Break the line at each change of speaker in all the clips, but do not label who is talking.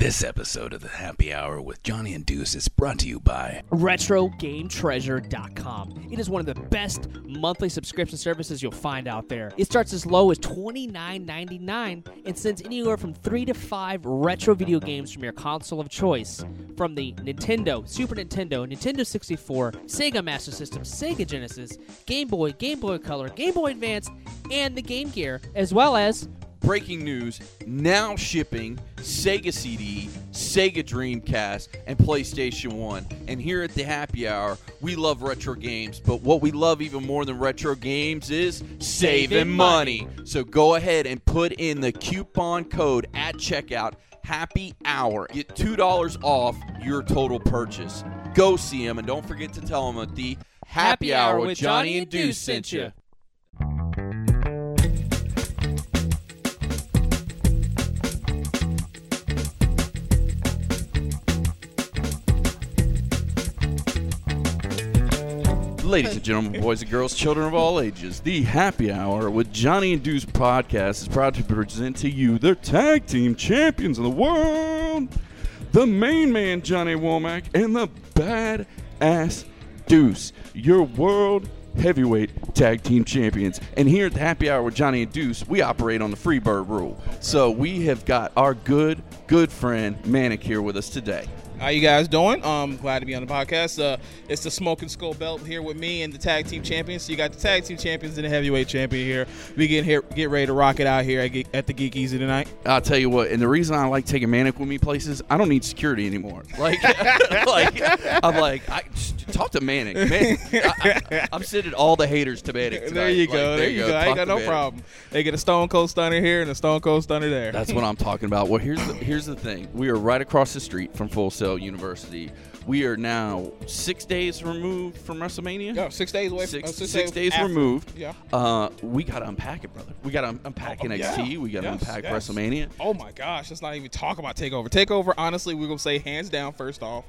This episode of the Happy Hour with Johnny and Deuce is brought to you by
RetroGameTreasure.com. It is one of the best monthly subscription services you'll find out there. It starts as low as $29.99 and sends anywhere from three to five retro video games from your console of choice. From the Nintendo, Super Nintendo, Nintendo 64, Sega Master System, Sega Genesis, Game Boy, Game Boy Color, Game Boy Advance, and the Game Gear, as well as
breaking news now shipping Sega CD, Sega Dreamcast, and PlayStation 1. And here at the happy hour, we love retro games, but what we love even more than retro games is saving, money. So go ahead and put in the coupon code at checkout. Happy hour. Get $2 off your total purchase. Go see them and don't forget to tell them that the happy, hour with Johnny and Deuce sent you. Ladies and gentlemen, boys and girls, children of all ages, the Happy Hour with Johnny and Deuce podcast is proud to present to you the tag team champions of the world, the main man Johnny Womack and the badass Deuce, your world heavyweight tag team champions. And here at the Happy Hour with Johnny and Deuce, we operate on the Freebird rule. So we have got our good, good friend Manic here with us today.
How you guys doing? Um, glad to be on the podcast. Uh, it's the Smoking Skull Belt here with me and the tag team champions. So you got the tag team champions and the heavyweight champion here. We get here, get ready to rock it out here at, at the Geek Easy tonight.
I'll tell you what, and the reason I like taking Manic with me places, I don't need security anymore. Like, like I'm like, I, talk to Manic. Man, I, am sending all the haters to Manic. Tonight.
There you
Like,
go. there you go. I ain't got no
Manic.
problem. They get a Stone Cold Stunner here and a Stone Cold Stunner there.
That's what I'm talking about. Well, here's the, here's the thing. We are right across the street from Full Sail University. We are now six days removed from WrestleMania.
Yo, six days away.
Six,
from, uh, six,
six days
after.
removed.
Yeah.
Uh, we gotta unpack it, brother. We gotta unpack
Oh,
NXT.
yeah.
We gotta
Yes,
unpack
yes.
WrestleMania.
Oh my gosh, let's not even talk about Takeover. Takeover, honestly, we're gonna say hands down. First off,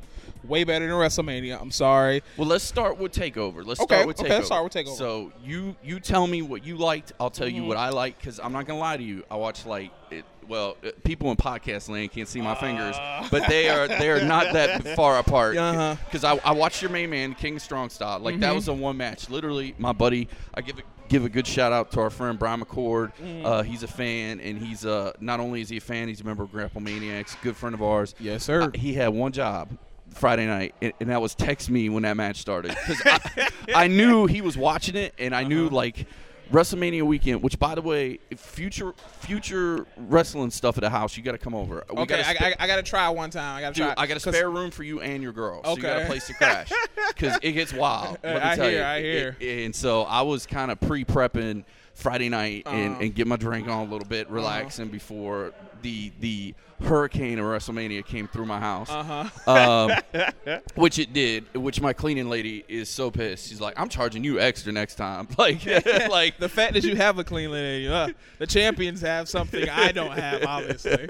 way better than WrestleMania. I'm sorry.
Well, let's start with Takeover. Let's
Okay,
start with Takeover.
okay, let's start with Takeover.
So you you tell me what you liked. I'll tell
Mm-hmm.
you what I liked because I'm not gonna lie to you. I watched like it, well, uh, people in podcast land can't see my fingers, but they are they are not that far apart.
Uh-huh.
Because I, I watched your main man King Strong Style. Like
Mm-hmm.
that was a one match. Literally, my buddy. I give a, give a good shout out to our friend Brian McCord.
Mm-hmm.
Uh, he's a fan, and he's uh not only is he a fan, he's a member of Grapple Maniacs. Good friend of ours.
Yes, sir.
Uh, he had one job Friday night, and, and that was text me when that match started because I, I knew he was watching it, and I
Uh-huh.
knew like WrestleMania weekend. Which, by the way, future future wrestling stuff at the house, you got to come over. We
Okay,
gotta
I, I, I gotta try one time. I gotta try.
I got a spare room for you and your girl, so you got a place to crash because it gets wild. Let me
I
tell
hear,
you.
I hear.
It- and so I was kind of pre-prepping Friday night and,
Uh-huh.
and get my drink on a little bit, relaxing before the the hurricane of WrestleMania came through my house.
Uh-huh.
Um, which it did. Which my cleaning lady is so pissed. She's like, "I'm charging you extra next time." Like, like
the fact that you have a clean lady, uh, the champions have something I don't have, obviously.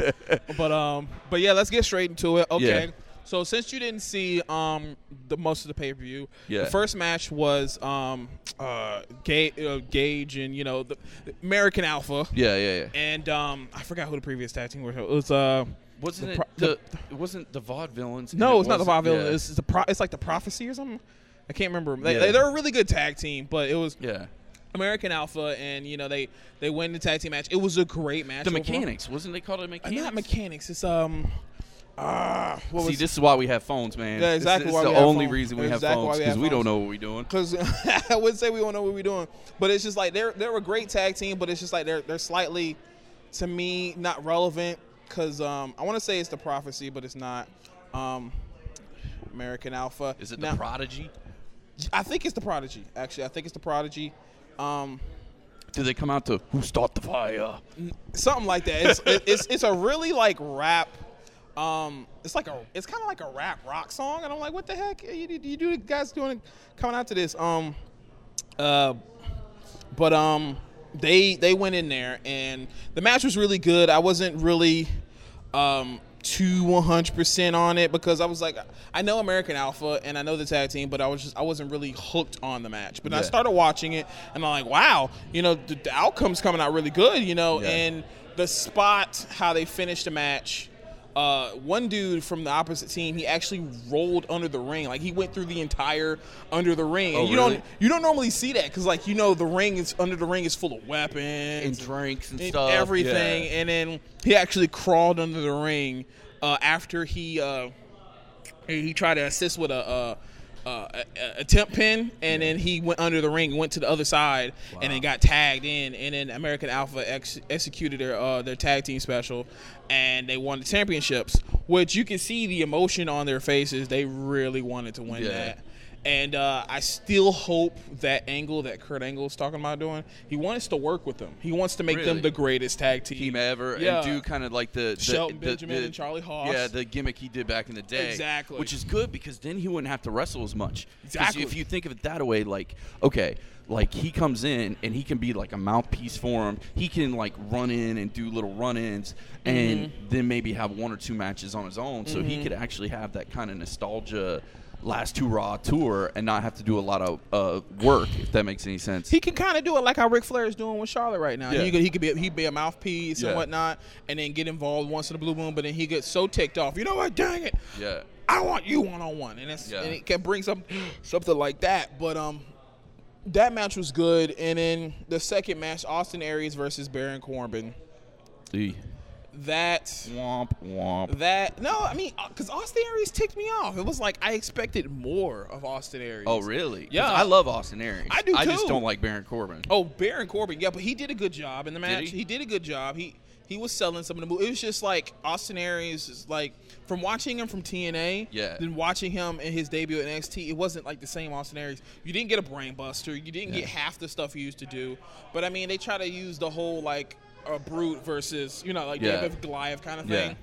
But um, but yeah, let's get straight into it. Okay.
Yeah.
So since you didn't see um the most of the pay per view,
Yeah.
the first match was um uh, Ga- uh Gage and you know the, the American Alpha
yeah, yeah, yeah.
and um I forgot who the previous tag team was. It was uh
Wasn't
the
it
pro-
the, it wasn't the Vaudevillains?
no,
and
it's not the
wasn't-
Villains.
yeah.
It's, the pro- it's like the Prophecy or something. I can't remember. They,
Yeah.
they, they're a really good tag team, but it was
Yeah.
American Alpha, and you know they they win the tag team match. It was a great match.
The
overall.
mechanics, wasn't they called it
Uh,
mechanics?
not mechanics. It's um. What
See, this is why we have phones, man.
Yeah, exactly
This
why
is the only
phones.
reason we
Exactly
have phones because
have
we don't know what we're doing.
because I wouldn't say we don't know what we're doing, but it's just like they're they're a great tag team, but it's just like they're they're slightly, to me, not relevant because um I want to say it's the prophecy, but it's not. Um, American Alpha.
Is it the Prodigy?
I think it's the Prodigy. Actually, I think it's the Prodigy. Um,
Did they come out to Who Start the Fire?
something like that. It's it- it's it's a really like rap. Um, it's like a it's kind of like a rap rock song, and I'm like, what the heck? You, you, you do guys doing coming out to this? Um, uh, but um, they they went in there, and the match was really good. I wasn't really um too 100% on it because I was like I know American Alpha and I know the tag team but I was just I wasn't really hooked on the match but I started watching it and I'm like wow you know the, the outcome's coming out really good you know
Yeah.
and the spot how they finished the match uh, one dude from the opposite team, he actually rolled under the ring. Like he went through the entire under the ring.
Oh,
and you
really?
don't you don't normally see that because like you know the ring is under the ring is full of weapons
And drinks and
and
stuff,
everything.
yeah.
And then he actually crawled under the ring uh, after he uh, he he tried to assist with a. uh, a, a- a temp pin, and then he went under the ring, went to the other side, and then got tagged in. And then American Alpha ex- executed their uh, their tag team special, and they won the championships. Which you can see the emotion on their faces. They really wanted to win
Yeah.
that. And uh, I still hope that angle that Kurt Angle is talking about doing, he wants to work with them. He wants to make
Really?
them the greatest tag team,
team ever
Yeah.
and do kind of like the, the
Shelton
the-
Benjamin
the-
and Charlie Haas.
Yeah, the gimmick he did back in the day.
Exactly.
Which is good because then he wouldn't have to wrestle as much.
Exactly.
If you think of it that way, like okay, like he comes in and he can be like a mouthpiece for him. He can like run in and do little run-ins and
Mm-hmm.
then maybe have one or two matches on his own, so he could actually have that kind of nostalgia. Last two Raw tour and not have to do a lot of uh, work, if that makes any sense.
He can kind of do it like how Ric Flair is doing with Charlotte right now.
Yeah.
He could he could be he be a mouthpiece
Yeah.
and whatnot, and then get involved once in a blue moon. But then he gets so ticked off. You know what? Dang it!
yeah.
I want you one on one, and it's
Yeah.
and it can bring some something like that. But um, that match was good, and then the second match, Austin Aries versus Baron Corbin.
The
That
womp womp.
that no, I mean, uh, because Austin Aries ticked me off. It was like I expected more of Austin Aries.
Oh, really?
Yeah.
I love Austin Aries.
I do
I just don't like Baron Corbin.
Oh, Baron Corbin, yeah, but he did a good job in the match.
he?
did a good job. He he was selling some of the moves. It was just like Austin Aries is like from watching him from TNA,
Yeah.
then watching him in his debut at NXT, it wasn't like the same Austin Aries. You didn't get a brain buster. You didn't get half the stuff he used to do. But I mean, they try to use the whole like a brute versus you know like
Yeah.
David Goliath kind of
Yeah.
thing.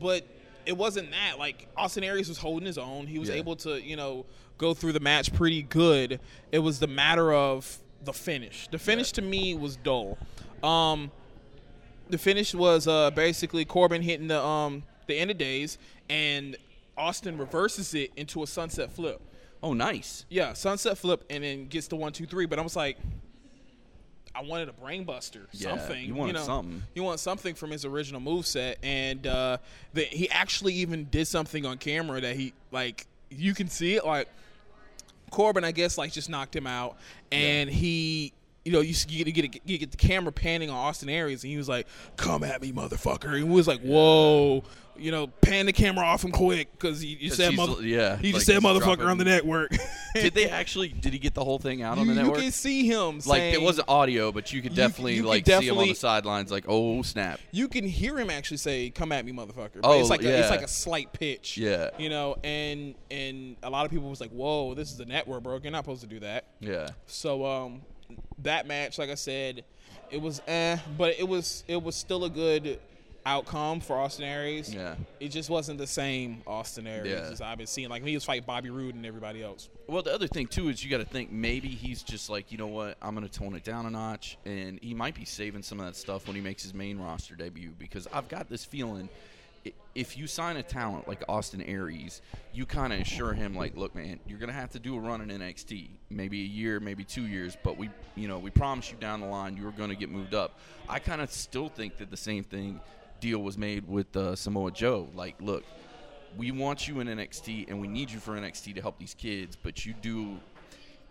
But it wasn't that. Like Austin Aries was holding his own. He was
Yeah.
able to, you know, go through the match pretty good. It was the matter of the finish. The finish to me was dull. Um, the finish was uh, basically Corbin hitting the um, the end of days, and Austin reverses it into a sunset flip.
Oh, nice.
Yeah, sunset flip, and then gets the one, two, three. But I was like, I wanted a brainbuster,
Yeah,
something.
you wanted
know,
something.
You want something from his original move set, and uh, the, he actually even did something on camera that he like. You can see it like Corbin, I guess, like just knocked him out, and he. You know, you, you, get, you, get, you get the camera panning on Austin Aries, and he was like, "Come at me, motherfucker!" And he was like, "Whoa!" You know, pan the camera off him quick because he you said, mother-
yeah,
he
like
just said motherfucker
dropping-
on the network.
Did they actually? Did he get the whole thing out on
you,
the
you
network?
can see him
like
saying,
it wasn't audio, but you could definitely
you
like see him on the sidelines, like, oh snap.
you can hear him actually say "Come at me, motherfucker." But
Oh,
it's like a,
yeah.
it's like a slight pitch.
Yeah.
you know, and and a lot of people was like, "Whoa, this is the network, bro. You're not supposed to do that."
Yeah.
So um, that match, like I said, it was eh, but it was it was still a good outcome for Austin Aries.
Yeah.
It just wasn't the same Austin Aries
Yeah.
as I've been seeing. Like he was fighting Bobby Roode and everybody else.
Well, the other thing too is you got to think maybe he's just like, you know what, I'm going to tone it down a notch, and he might be saving some of that stuff when he makes his main roster debut. Because I've got this feeling, if you sign a talent like Austin Aries, you kind of assure him like, look, man, you're going to have to do a run in NXT, maybe a year, maybe two years, but we, you know, we promise you down the line you're going to get moved up. I kind of still think that the same thing deal was made with uh, Samoa Joe. Like, look, we want you in NXT and we need you for NXT to help these kids, but you do.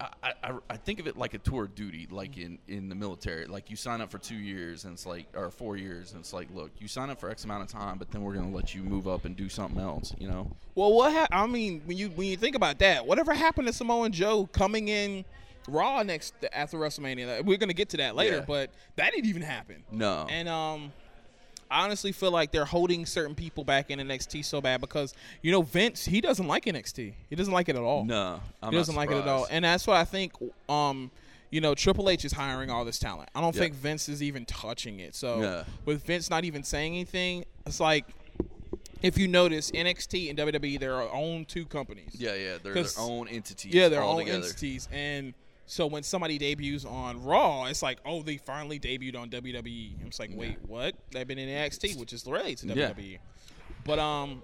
I, I, I think of it like a tour of duty, like in, in the military. Like you sign up for two years and it's like, or four years, and it's like, look, you sign up for X amount of time, but then we're gonna let you move up and do something else. You know?
Well, what ha- I mean, when you when you think about that, whatever happened to Samoa Joe coming in Raw next after WrestleMania? We're gonna get to that later,
Yeah.
but that didn't even happen.
No.
And um, I honestly feel like they're holding certain people back in NXT so bad because you know Vince he doesn't like NXT. He doesn't like it at all.
no, I'm
he doesn't like it at all, and that's what I think. Um, you know, Triple H is hiring all this talent. I don't
Yeah.
think Vince is even touching it. So
Yeah.
with Vince not even saying anything, it's like if you notice NXT and WWE, they're own two companies.
yeah, yeah, they're their own entities.
Yeah, they're
all
own entities, and so when somebody debuts on Raw, it's like, oh, they finally debuted on WWE. I'm just like, wait, what? They've been in NXT, which is related to WWE. Yeah. But um,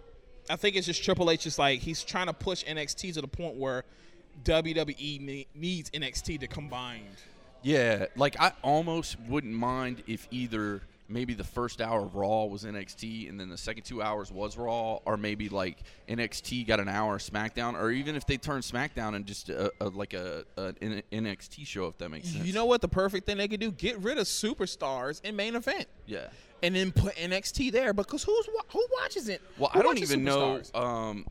I think it's just Triple H is like he's trying to push NXT to the point where WWE ne- needs NXT to combine.
Yeah, like I almost wouldn't mind if either maybe the first hour of Raw was NXT, and then the second two hours was Raw, or maybe like NXT got an hour of SmackDown, or even if they turned SmackDown and just a, a, like a, a an NXT show, if that makes sense.
You know what? The perfect thing they could do: get rid of superstars in main event,
Yeah.
and then put NXT there. Because who's who watches it?
Well,
Who
I don't even know. Um,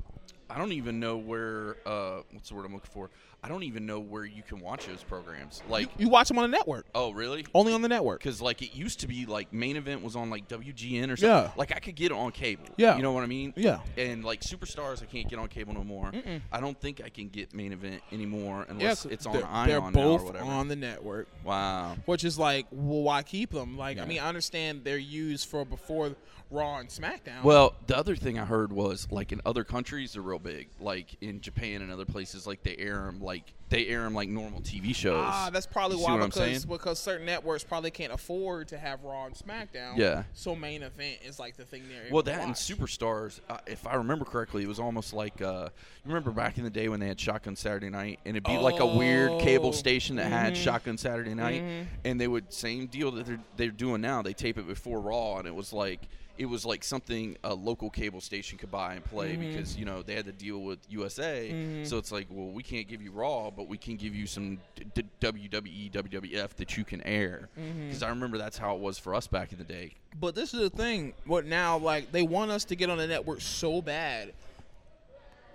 I don't even know where. Uh, what's the word I'm looking for? I don't even know where you can watch those programs. Like,
you watch them on the network,
oh, really?
only on the network.
Because like it used to be like main event was on like WGN or something.
Yeah.
Like I could get it on cable.
Yeah.
You know what I mean?
Yeah.
And like superstars, I can't get on cable no more. I don't think I can get main event anymore
Yeah,
unless it's on
they're,
Ion
they're
now
both
or whatever.
on the network.
wow.
Which is like, well, why keep them? Like, I mean, I understand they're used for before Raw and SmackDown.
Well, the other thing I heard was like in other countries they're real big, like in Japan and other places, like they air them like they air them like normal TV shows.
Ah, that's probably why because
saying?
because certain networks probably can't afford to have Raw and SmackDown.
Yeah.
So main event is like the thing they're
Well, that and. Superstars, uh, if I remember correctly, it was almost like uh, you remember back in the day when they had Shotgun Saturday Night, and it'd be like a weird
Oh.
cable station that
Mm-hmm.
had Shotgun Saturday Night, and they would same deal that they're they're doing now. They tape it before Raw, and it was like it was like something a local cable station could buy and play
Mm-hmm.
because you know they had to deal with USA. So it's like, well, we can't give you Raw, but we can give you some d- d- WWE, WWF that you can air.
Mm-hmm.
Because I remember that's how it was for us back in the day.
But this is the thing. What now? Like they want us to get on the network so bad.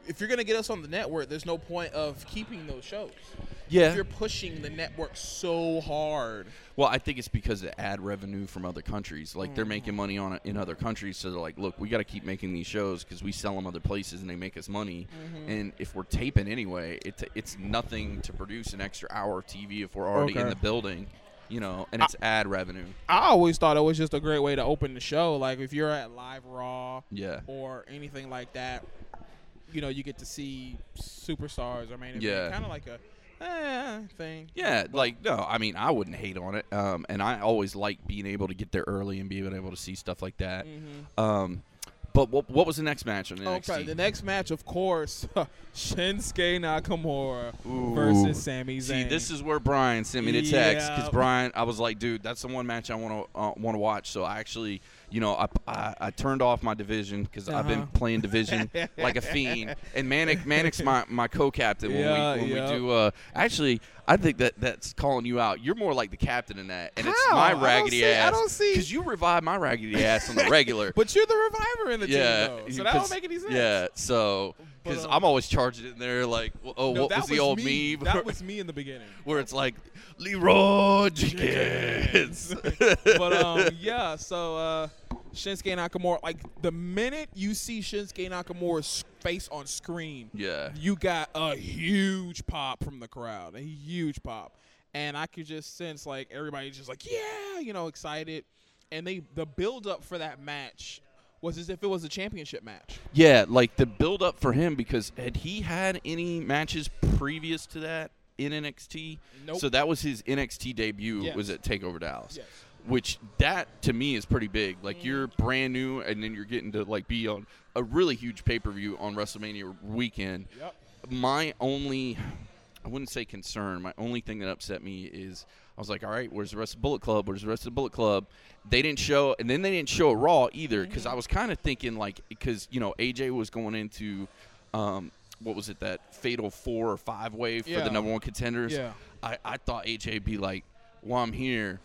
If you're gonna get us on the network, there's no point of keeping those shows.
Yeah.
If you're pushing the network so hard.
Well, I think it's because of ad revenue from other countries. Like they're making money on it in other countries, so they're like, "Look, we got to keep making these shows because we sell them other places and they make us money.
Mm-hmm.
And if we're taping anyway, it it's nothing to produce an extra hour of TV if we're already in the building, you know. And it's ad revenue.
I always thought it was just a great way to open the show. Like if you're at Live Raw
Yeah.
or anything like that, you know, you get to see superstars or main event,
Yeah.
kind of like a eh, thing.
Yeah, like no, I mean I wouldn't hate on it, um, and I always like being able to get there early and being able to see stuff like that. Um, but what, what was the next match on NXT?
Okay, the next match, of course, Shinsuke Nakamura
Ooh.
versus Sami Zayn.
See, this is where Brian sent me the text because
Yeah.
Brian, I was like, dude, that's the one match I want to uh, want to watch. So I actually, you know, I, I, I turned off my division because I've been
Uh-huh.
playing division like a fiend. And Manic, Manic's my, my co-captain when
Yeah,
we when
yeah.
we do. Uh, actually, I think that that's calling you out. You're more like the captain in that, and it's
How?
my
I don't
raggedy
I
ass.
don't see-
because you revive my raggedy ass on the regular.
but you're the reviver in the
yeah,
team, though, so that don't make any sense.
Yeah, so because
um,
I'm always charging it in there like, oh,
No,
what
that
was the old
me.
meme?
That was me in the beginning.
where it's like Leeroy Jenkins.
but um, yeah, so uh, Shinsuke Nakamura, like the minute you see Shinsuke Nakamura's face on screen,
yeah,
you got a huge pop from the crowd, a huge pop, and I could just sense like everybody's just like yeah, you know, excited, and they the build up for that match was as if it was a championship match.
yeah, like the build up for him because had he had any matches previous to that in NXT?
Nope.
So that was his NXT debut.
Yes.
Was at Takeover Dallas.
Yes.
Which that to me is pretty big. Like you're mm-hmm. brand new, and then you're getting to like be on a really huge pay per view on WrestleMania weekend.
Yep.
my only I wouldn't say concern. My only thing that upset me is I was like, all right, where's the rest of Bullet Club? Where's the rest of Bullet Club? They didn't show, and then they didn't show Raw either because I was kind of thinking like because you know AJ was going into um, what was it that fatal four or five way for
Yeah.
the number one contenders.
Yeah.
I, I thought AJ would be like, well, I'm here.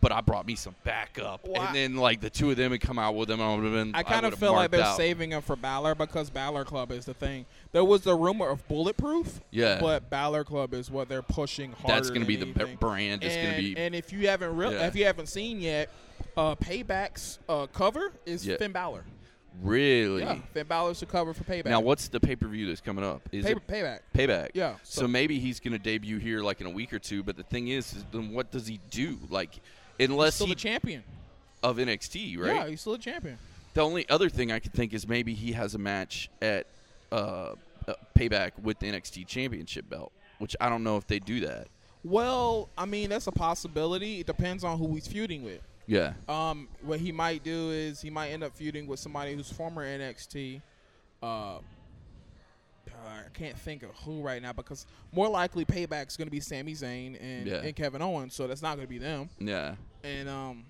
But I brought me some backup,
Well,
and then like the two of them would come out with them. I would have been.
I kind of feel like they're
out.
saving him for Balor because Balor Club is the thing. There was the rumor of Bulletproof,
Yeah.
but Balor Club is what they're pushing harder.
That's going to be the brand. It's going to be
and if you haven't real,
Yeah.
if you haven't seen yet, uh, Payback's uh, cover is
Yeah.
Finn Balor.
really.
Yeah, Finn Balor's the cover for Payback.
Now, what's the pay per view that's coming up? Is
Pay-
it
Payback?
Payback?
Yeah,
So,
so-
maybe he's going to debut here like in a week or two. But the thing is, is then what does he do? Like, unless He's
still
he
the champion.
of NXT, right?
Yeah, he's still a champion.
The only other thing I could think is maybe he has a match at uh, uh, Payback with the NXT Championship belt, which I don't know if they do that.
Well, I mean that's a possibility. It depends on who he's feuding with.
Yeah.
Um, what he might do is he might end up feuding with somebody who's former NXT. Uh, I can't think of who right now because more likely payback is going to be Sami Zayn and,
Yeah.
and Kevin Owens, so that's not going to be them.
Yeah.
And um,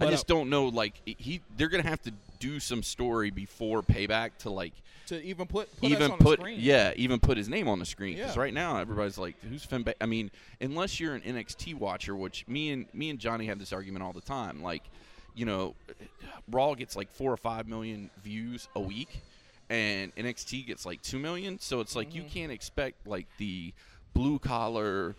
I just
uh,
don't know. Like he, they're gonna have to do some story before payback to like
to even put, put us
even put yeah even put his name on the screen because
Yeah.
right now everybody's like who's Finn Ba- I mean unless you're an NXT watcher which me and me and Johnny have this argument all the time like you know Raw gets like four or five million views a week and NXT gets like two million so it's like you
Mm-hmm.
can't expect like the blue collar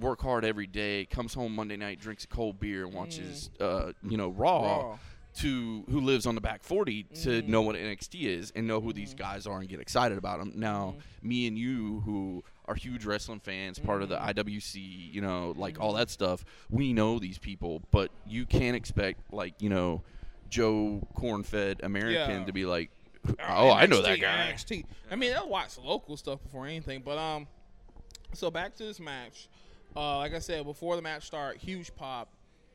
work hard every day comes home Monday night drinks a cold beer and watches uh, you know Raw,
Mm. Raw.
To who lives on the back 40 to
Mm-hmm.
know what NXT is and know who these guys are and get excited about them. Now,
Mm-hmm.
me and you who are huge wrestling fans, part of the
Mm-hmm.
IWC, you know, like all that stuff, we know these people, but you can't expect like, you know, Joe corn-fed American
Yeah.
to be like, "Oh, I know that guy."
NXT. I mean, they'll watch local stuff before anything. But um, so back to this match. Uh, like I said before the match start, huge pop,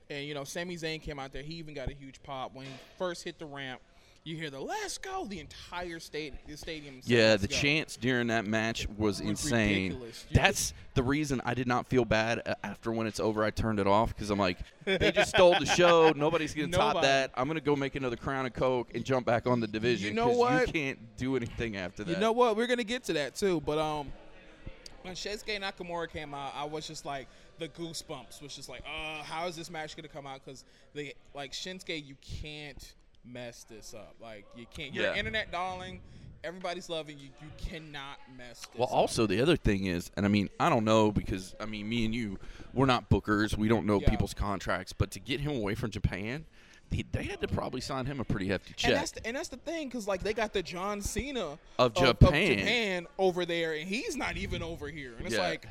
and you know Sami Zayn came out there. He even got a huge pop when he first hit the ramp. You hear the "Let's go!" The entire state, the stadium.
Yeah, the
go."
chants during that match was
Was
insane.
ridiculous.
That's the reason I did not feel bad after when it's over. I turned it off because I'm like, they just stole the show. Nobody's gonna top that. I'm gonna go make another crown of coke and jump back on the division.
You
know
what?
You can't do anything after that.
You know what? We're gonna get to that too. But um, when Shinsuke Nakamura came out, I was just like the goosebumps. Was just like, uh, how is this match gonna come out? Because they like Shinsuke, you can't mess this up. Like you can't. You're an internet darling. Everybody's loving you. You cannot mess this
Well,
up.
also the other thing is, and I mean, I don't know because I mean, me and you, we're not bookers. We don't know
Yeah.
people's contracts, but to get him away from Japan, they, they had to probably sign him a pretty hefty check.
And that's the, and that's the thing, because like they got the John Cena
Of Japan.
Japan over there, and he's not even over here. And it's
Yeah.
like,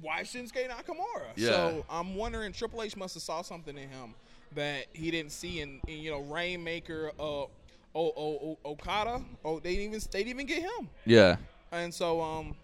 why Shinsuke Nakamura?
Yeah.
So I'm wondering, Triple H must have saw something in him that he didn't see in, in you know Rainmaker, uh, o, o, o, Okada. Oh, they didn't even they didn't even get him.
yeah,
And so um.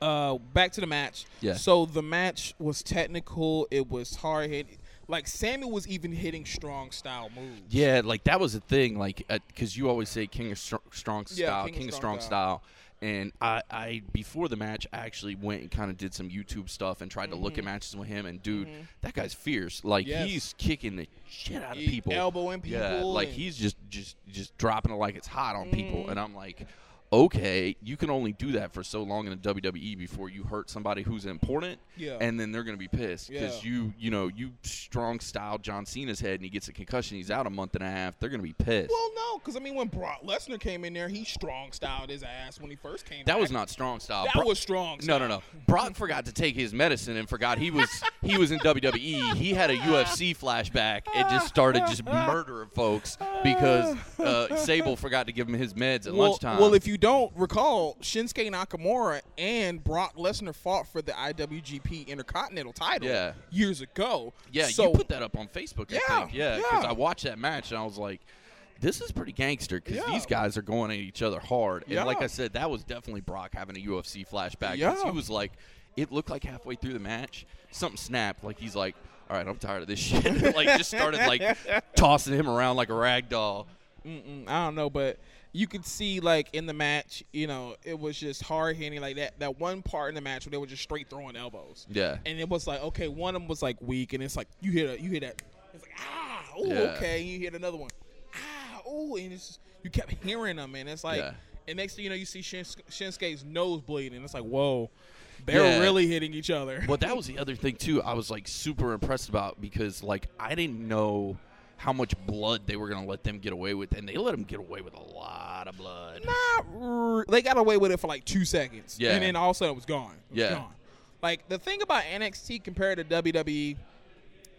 Uh, back to the match.
Yeah.
So the match was technical. It was hard hit. Like Sami was even hitting strong style moves.
Yeah, like that was the thing, like because you always say King of Str- Strong
Yeah,
Style,
King of
King of
Strong
Strong Style, and I, I before the match I actually went and kind of did some YouTube stuff and tried to look at matches with him, and dude, that guy's fierce. Like
Mm-hmm. Yes.
he's kicking the shit out of people,
elbowing people
Yeah,
people
like he's just just just dropping it like it's hot on people,
Mm-hmm.
and I'm like. Okay, you can only do that for so long in the WWE before you hurt somebody who's important,
Yeah.
and then they're gonna be pissed because
Yeah.
you, you know, you strong style John Cena's head and he gets a concussion. He's out a month and a half. They're gonna be pissed.
Well, no, because I mean, when Brock Lesnar came in there, he strong styled his ass when he first came.
That
back.
was not strong style.
That
Bro-
was strong.
No, no, no. Brock forgot to take his medicine and forgot he was he was in WWE. He had a UFC flashback and just started just murdering folks because uh, Sable forgot to give him his meds at
Well,
lunchtime.
well, if you don't recall, Shinsuke Nakamura and Brock Lesnar fought for the IWGP Intercontinental title
Yeah.
years ago.
yeah,
so,
you put that up on Facebook. I
Yeah,
think. yeah, because
yeah.
I watched that match and I was like. This is pretty gangster because
Yeah.
these guys are going at each other hard. And like I said, that was definitely Brock having a UFC flashback.
Yeah.
He was like, it looked like halfway through the match, something snapped. Like he's like, all right, I'm tired of this shit. like just started like tossing him around like a rag doll.
Mm, I don't know, but you could see like in the match, you know, it was just hard hitting like that. That one part in the match where they were just straight throwing elbows.
Yeah.
and it was like okay, one of them was like weak, and it's like you hit a you hit that, it's like ah, oh
Yeah.
okay, and you hit another one, ah, oh, and it's just, you kept hearing them, and it's like,
Yeah.
and next thing you know, you see Shins- Shinsuke's nose bleeding, it's like whoa, they're
Yeah.
really hitting each other.
Well, that was the other thing too. I was like super impressed about because like I didn't know how much blood they were gonna let them get away with, and they let them get away with a lot of blood.
Not r- they got away with it for like two seconds,
Yeah.
and then all of a sudden it was gone. It was
Yeah.
gone. Like the thing about NXT compared to WWE,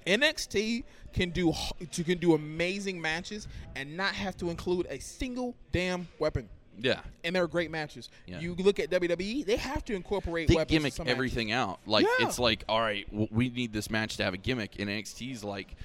NXT can do can do amazing matches and not have to include a single damn weapon.
Yeah,
And they're great matches.
Yeah.
You look at WWE; they have to incorporate
they gimmick
some matches.
everything out. Like
Yeah.
it's like, all right, w- we need this match to have a gimmick, and NXT's like.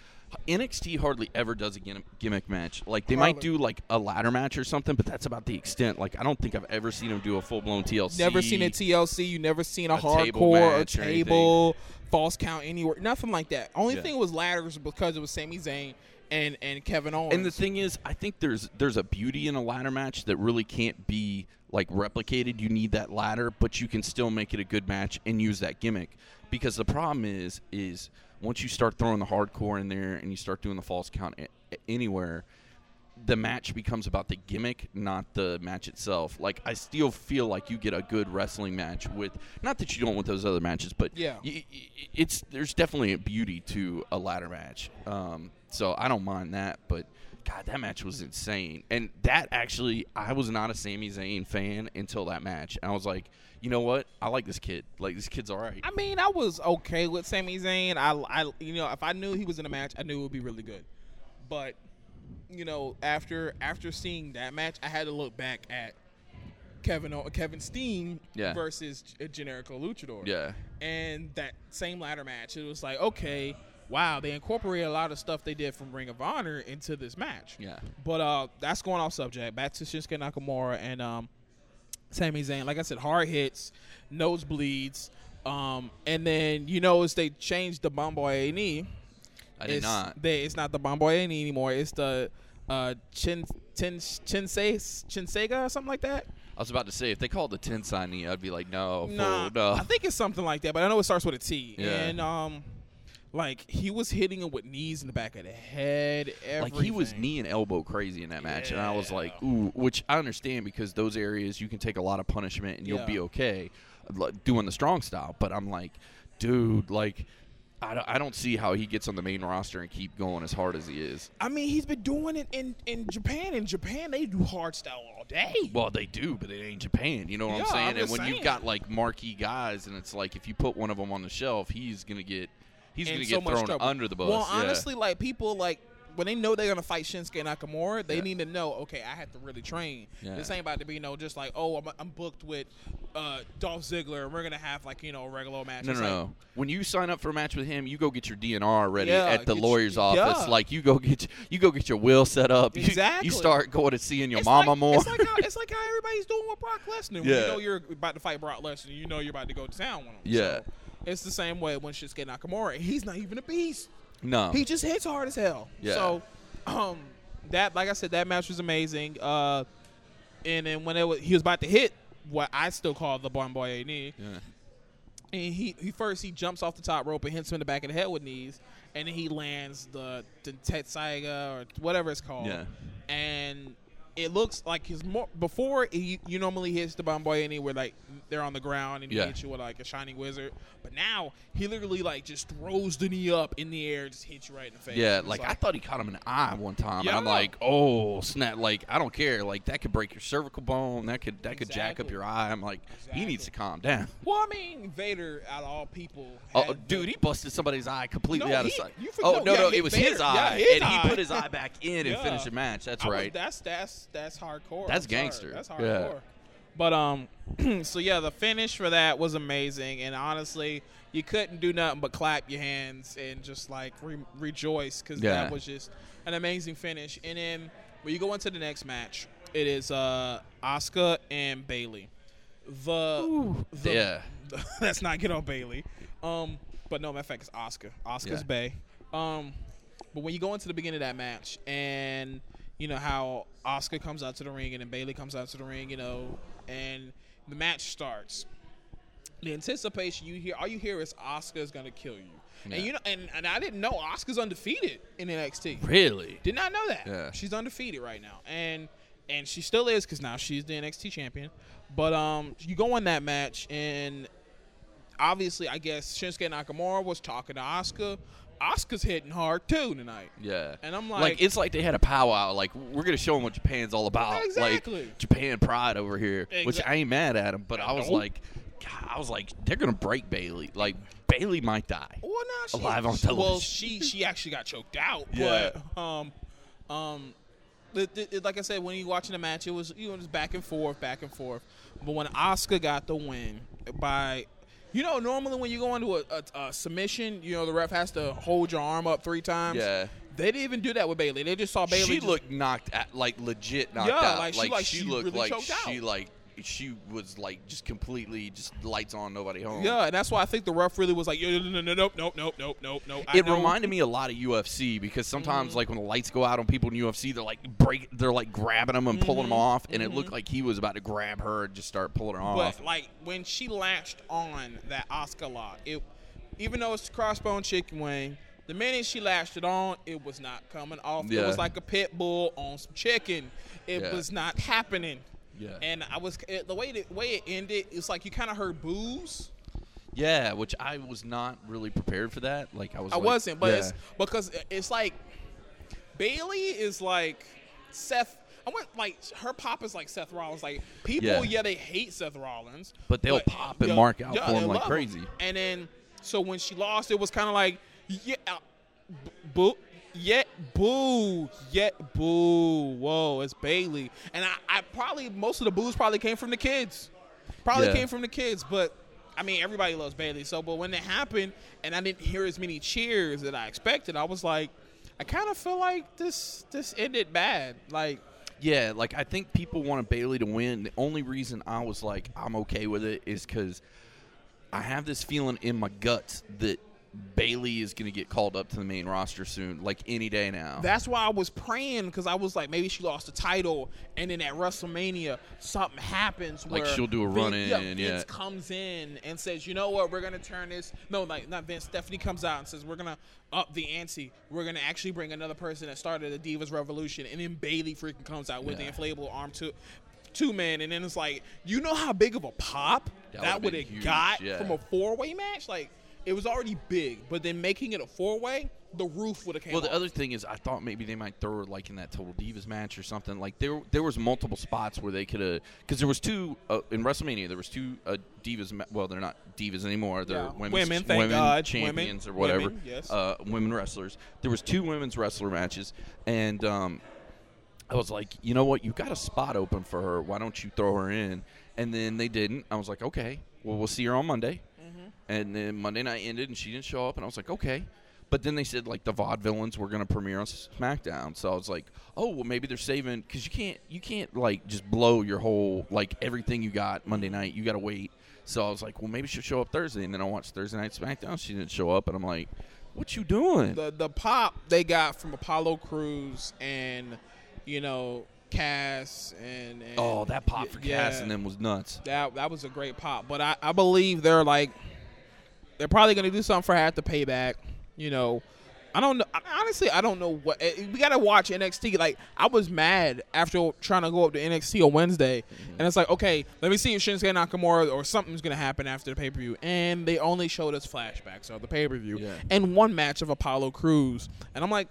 NXT hardly ever does a gimmick match. Like they might do like a ladder match or something, but that's about the extent. Like I don't think I've ever seen them do a full blown TLC.
Never seen a TLC. You never seen a,
A table
hardcore, a
match or
table, false count anywhere. Nothing like that. Only
Yeah.
thing was ladders because it was Sami Zayn and and Kevin Owens.
And the thing is, I think there's there's a beauty in a ladder match that really can't be like replicated. You need that ladder, but you can still make it a good match and use that gimmick. because the problem is is once you start throwing the hardcore in there and you start doing the false count anywhere the match becomes about the gimmick not the match itself. Like i still feel like you get a good wrestling match with not that you don't with those other matches but
Yeah.
y- y- it's there's definitely a beauty to a ladder match. Um, so i don't mind that but god that match was insane. And that actually i was not a Sami Zayn fan until that match. And i was like you know what? I like this kid. Like this kid's all right
I mean, I was okay with Sami Zayn. I, I, you know, if I knew he was in a match, I knew it would be really good. But, you know, after after seeing that match, I had to look back at Kevin O- Kevin Steen
Yeah.
versus G- Generico Luchador.
yeah
And that same ladder match, it was like, okay, wow, they incorporated a lot of stuff they did from Ring of Honor into this match.
yeah
But uh, that's going off subject. Back to Shinsuke Nakamura and um, Sami Zayn. Like I said, hard hits, nosebleeds, um, and then you notice they changed the Bombo A and E.
i did
It's,
not
They, it's not the Bombo A and E anymore. It's the uh, Chin Chin Chinsei Chinsega or something like that.
I was about to say if they called the Tensai knee, I'd be like, no,
Nah,
fool, no.
I think it's something like that, but I know it starts with a T.
Yeah.
And um, like he was hitting him with knees in the back of the head.
like he was knee and elbow crazy in that match, and I was like, ooh, which I understand because those areas you can take a lot of punishment and you'll
Yeah.
be okay doing the strong style. But I'm like, dude, like. I don't, I don't see how he gets on the main roster and keep going as hard as he is.
I mean, he's been doing it in, in Japan. In Japan, they do hard style all day.
Well, they do, but it ain't Japan. You know what
Yeah,
I'm saying?
I'm
and when
saying.
you've got like marquee guys, and it's like if you put one of them on the shelf, he's gonna get he's
in
gonna
so
get thrown
trouble.
under the bus.
Well,
yeah.
honestly, like people like when they know they're gonna fight Shinsuke Nakamura, they
Yeah.
need to know. Okay, I have to really train.
Yeah.
This ain't about to be you know just like oh I'm, I'm booked with uh, Dolph Ziggler and we're gonna have like you know a regular match.
No,
It's
no,
like,
no. When you sign up for a match with him, you go get your DNR ready
Yeah,
at the lawyer's
your-
office. Like you go get you go get your will set up. You-
Exactly.
You, start going to seeing your
It's
mama
like,
more.
It's like, how, it's like how everybody's doing with Brock Lesnar. When
Yeah.
you know you're about to fight Brock Lesnar, you know you're about to go to town with him.
Yeah.
So, it's the same way when Shinsuke Nakamura. He's not even a beast.
No.
He just hits hard as hell.
Yeah.
So, um, that like I said, that match was amazing. Uh, and then when it was, he was about to hit what I still call the Boy knee,
yeah.
and he, he first he jumps off the top rope and hits him in the back of the head with knees, and then he lands the the Tetsaiga or whatever it's called.
Yeah.
And it looks like his more before he, you normally hits the bomb boy where like they're on the ground and he
Yeah.
hits you with like a shining wizard, but now he literally like just throws the knee up in the air, just hits you right in the face.
Yeah,
It's
like, I thought he caught him in the eye one time, and I'm like, oh snap! Like I don't care. Like that could break your cervical bone. That could that could jack up your eye. I'm like, he needs to calm down.
Well, I mean, Vader out of all people.
Oh, dude, he busted somebody's eye completely
No,
out of sight. oh
no,
no,
yeah,
no, it was
Vader-
his
yeah,
eye,
his
and he put his eye back in and
Yeah.
finished the match. That's
I was-
right.
that's that's that's hardcore.
That's
I'm sorry.
gangster.
That's
Yeah.
hardcore. But um, so yeah, the finish for that was amazing, and honestly, you couldn't do nothing but clap your hands and just like re- rejoice because
Yeah.
that was just an amazing finish. And then when you go into the next match, it is uh Asuka and Bayley. The, the
yeah.
let's not get on Bayley. Um, but no, matter of fact, it's Oscar. Oscar's
Yeah.
Bay. Um, but when you go into the beginning of that match, and you know how Oscar comes out to the ring, and then Bayley comes out to the ring, you know, and the match starts. The anticipation you hear, all you hear is Oscar's gonna kill you,
Yeah.
and you know, and, and I didn't know Oscar's undefeated in NXT.
Really?
Did not know that.
Yeah.
She's undefeated right now, and and she still is because now she's the NXT champion. But um, you go in that match, and obviously, I guess Shinsuke Nakamura was talking to Asuka. Asuka's hitting hard too tonight.
Yeah.
And I'm
like,
like-
it's like they had a powwow. Like we're gonna show them what Japan's all about.
Exactly.
Like Japan pride over here, which I ain't mad at them. But I was
Nope.
like, God, I was like, they're gonna break Bayley. Like Bayley might die.
Well, now she,
Alive on
she- Well, she she actually got choked out.
Yeah.
But um, um, it- it- like I said, when you watching the match, it was you know just back and forth, back and forth. But when Oscar got the win by, you know, normally when you go into a, a, a submission, you know the ref has to hold your arm up three times.
Yeah.
They didn't even do that with Bayley. They just saw Bayley.
she
just-
looked knocked at, like legit knocked
Yeah,
out.
like, she- like,
she,
she
looked
really
like she
out.
like she was like just completely just lights on, nobody home.
Yeah, and that's why I think the ref really was like, no, no, no, no, nope, nope, nope, nope, nope, nope.
It reminded me a lot of UFC because sometimes,
Mm-hmm.
like when the lights go out on people in UFC, they're like break, they're like grabbing them and pulling
Mm-hmm.
them off, and it looked like he was about to grab her and just start pulling her off.
But like when she latched on that Oscar lock, it even though it's crossbone chicken wing, the minute she lashed it on, it was not coming off. It was like a pit bull on some chicken. It
Yeah.
was not happening.
Yeah.
And I was it, the way the way it ended. It's like you kind of heard boos.
Yeah, which I was not really prepared for that. Like I was.
I
like-
wasn't, but
yeah.
it's because it's like Bayley is like Seth. I went like her pop is like Seth Rollins. Like people,
Yeah.
yeah, they hate Seth Rollins,
But they'll pop and mark out for him like crazy.
And then so when she lost, it was kind of like yeah, uh, boo. Yet boo, yet boo. Whoa, it's Bayley, and I, I probably most of the boos probably came from the kids, probably
Yeah.
came from the kids. But I mean, everybody loves Bayley. So, but when it happened, and I didn't hear as many cheers that I expected, I was like, I kind of feel like this this ended bad. Like,
Yeah, like I think people wanted Bayley to win. The only reason I was like I'm okay with it is because I have this feeling in my guts that Bayley is going to get called up to the main roster soon, like any day now.
That's why I was praying because I was like, maybe she lost the title, and then at WrestleMania something happens
Like she'll do a
Vin-
run-in,
yeah,
yeah.
Vince comes in and says, you know what, we're gonna turn this. No, like not Vince. Stephanie comes out and says, we're gonna up the ante. We're gonna actually bring another person that started the Divas Revolution, and then Bayley freaking comes out with
Yeah.
the inflatable arm two. Two man, and then it's like, you know how big of a pop
That
that, would have got
yeah.
from a four way match? Like, it was already big, but then making it a four way, the roof would have came.
Well, the
off.
other thing is, I thought maybe they might throw her like in that Total Divas match or something. Like there, there was multiple spots where they could have, because there was two uh, in WrestleMania. There was two uh, Divas. ma- Well, they're not Divas anymore. They're
Yeah.
women's,
Women, thank
women
God.
champions
Women.
or whatever.
Women, yes.
uh, women wrestlers. There was two women's wrestler matches, and um, I was like, you know what? You got a spot open for her. Why don't you throw her in? And then they didn't. I was like, okay, well, we'll see her on Monday. And then Monday night ended, and she didn't show up. And I was like, okay. But then they said like the vaudevillains were going to premiere on SmackDown. So I was like, oh well, maybe they're saving because you can't you can't like just blow your whole like everything you got Monday night. You got to wait. So I was like, well, maybe she'll show up Thursday. And then I watched Thursday night SmackDown. She didn't show up, and I'm like, what you doing?
the the pop they got from Apollo Crews and you know Cass and, and
oh, that pop for
yeah,
Cass and them was nuts.
that that was a great pop. But I, I believe they're like they're probably gonna do something for half the payback. You know, I don't know. Honestly, I don't know what eh, we gotta watch NXT. Like I was mad after trying to go up to NXT on Wednesday,
Mm-hmm.
and it's like, okay, let me see if Shinsuke Nakamura or something's gonna happen after the pay per view, and they only showed us flashbacks of the pay per view
Yeah.
and one match of Apollo Crews, and I'm like.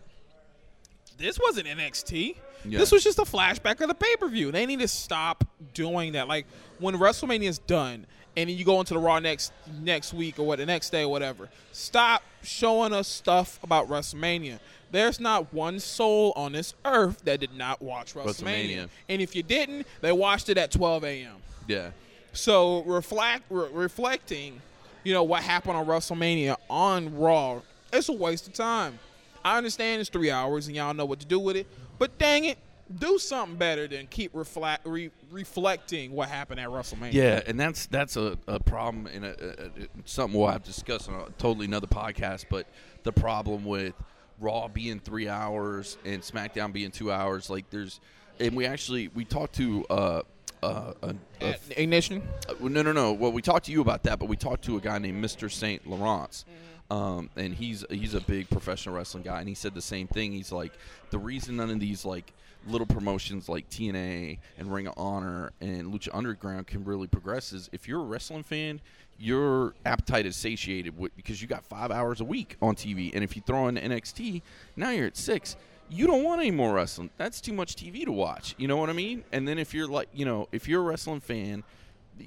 This wasn't NXT.
Yeah.
This was just a flashback of the pay per view. They need to stop doing that. Like when WrestleMania is done, and then you go into the Raw next next week or what the next day or whatever. Stop showing us stuff about WrestleMania. There's not one soul on this earth that did not watch WrestleMania.
WrestleMania.
And if you didn't, they watched it at 12 a.m.
Yeah.
So reflect, re- reflecting, you know what happened on WrestleMania on Raw, it's a waste of time. I understand it's three hours and y'all know what to do with it, but dang it, do something better than keep reflect, re- reflecting what happened at WrestleMania.
Yeah, and that's that's a, a problem and a, a, a- something we'll have to discuss on a totally another podcast. But the problem with Raw being three hours and SmackDown being two hours, like there's, and we actually we talked to uh, uh, a, a
At Ignition.
uh, no, no, no. Well, we talked to you about that, but we talked to a guy named Mr. Saint Laurent, um, and he's he's a big professional wrestling guy, and he said the same thing. He's like, the reason none of these like little promotions like TNA and Ring of Honor and Lucha Underground can really progress is if you're a wrestling fan, your appetite is satiated with, because you got five hours a week on TV, and if you throw in NXT, now you're at six you don't want any more wrestling. That's too much TV to watch. You know what I mean? And then if you're like, you know, if you're a wrestling fan,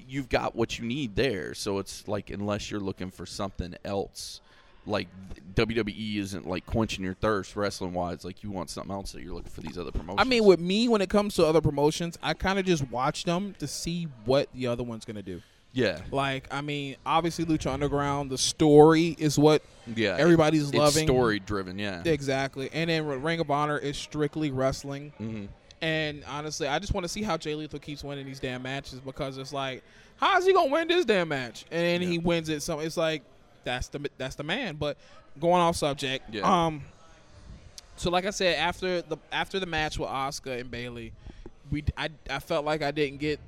you've got what you need there. So it's like unless you're looking for something else, like WWE isn't like quenching your thirst wrestling wise. Like you want something else that you're looking for these other promotions.
I mean, with me, when it comes to other promotions, I kind of just watch them to see what the other one's gonna do.
yeah,
Like, I mean, obviously, Lucha Underground, the story is what
yeah,
everybody's
it's
loving.
story driven. Yeah,
Exactly. And then Ring of Honor is strictly wrestling.
Mhm.
And honestly, I just want to see how Jay Lethal keeps winning these damn matches because it's like, how is he gonna win this damn match? And then he wins it. So it's like, that's the that's the man. But going off subject,
Yeah.
um, so like I said, after the after the match with Oscar and Bayley, we I, I felt like I didn't get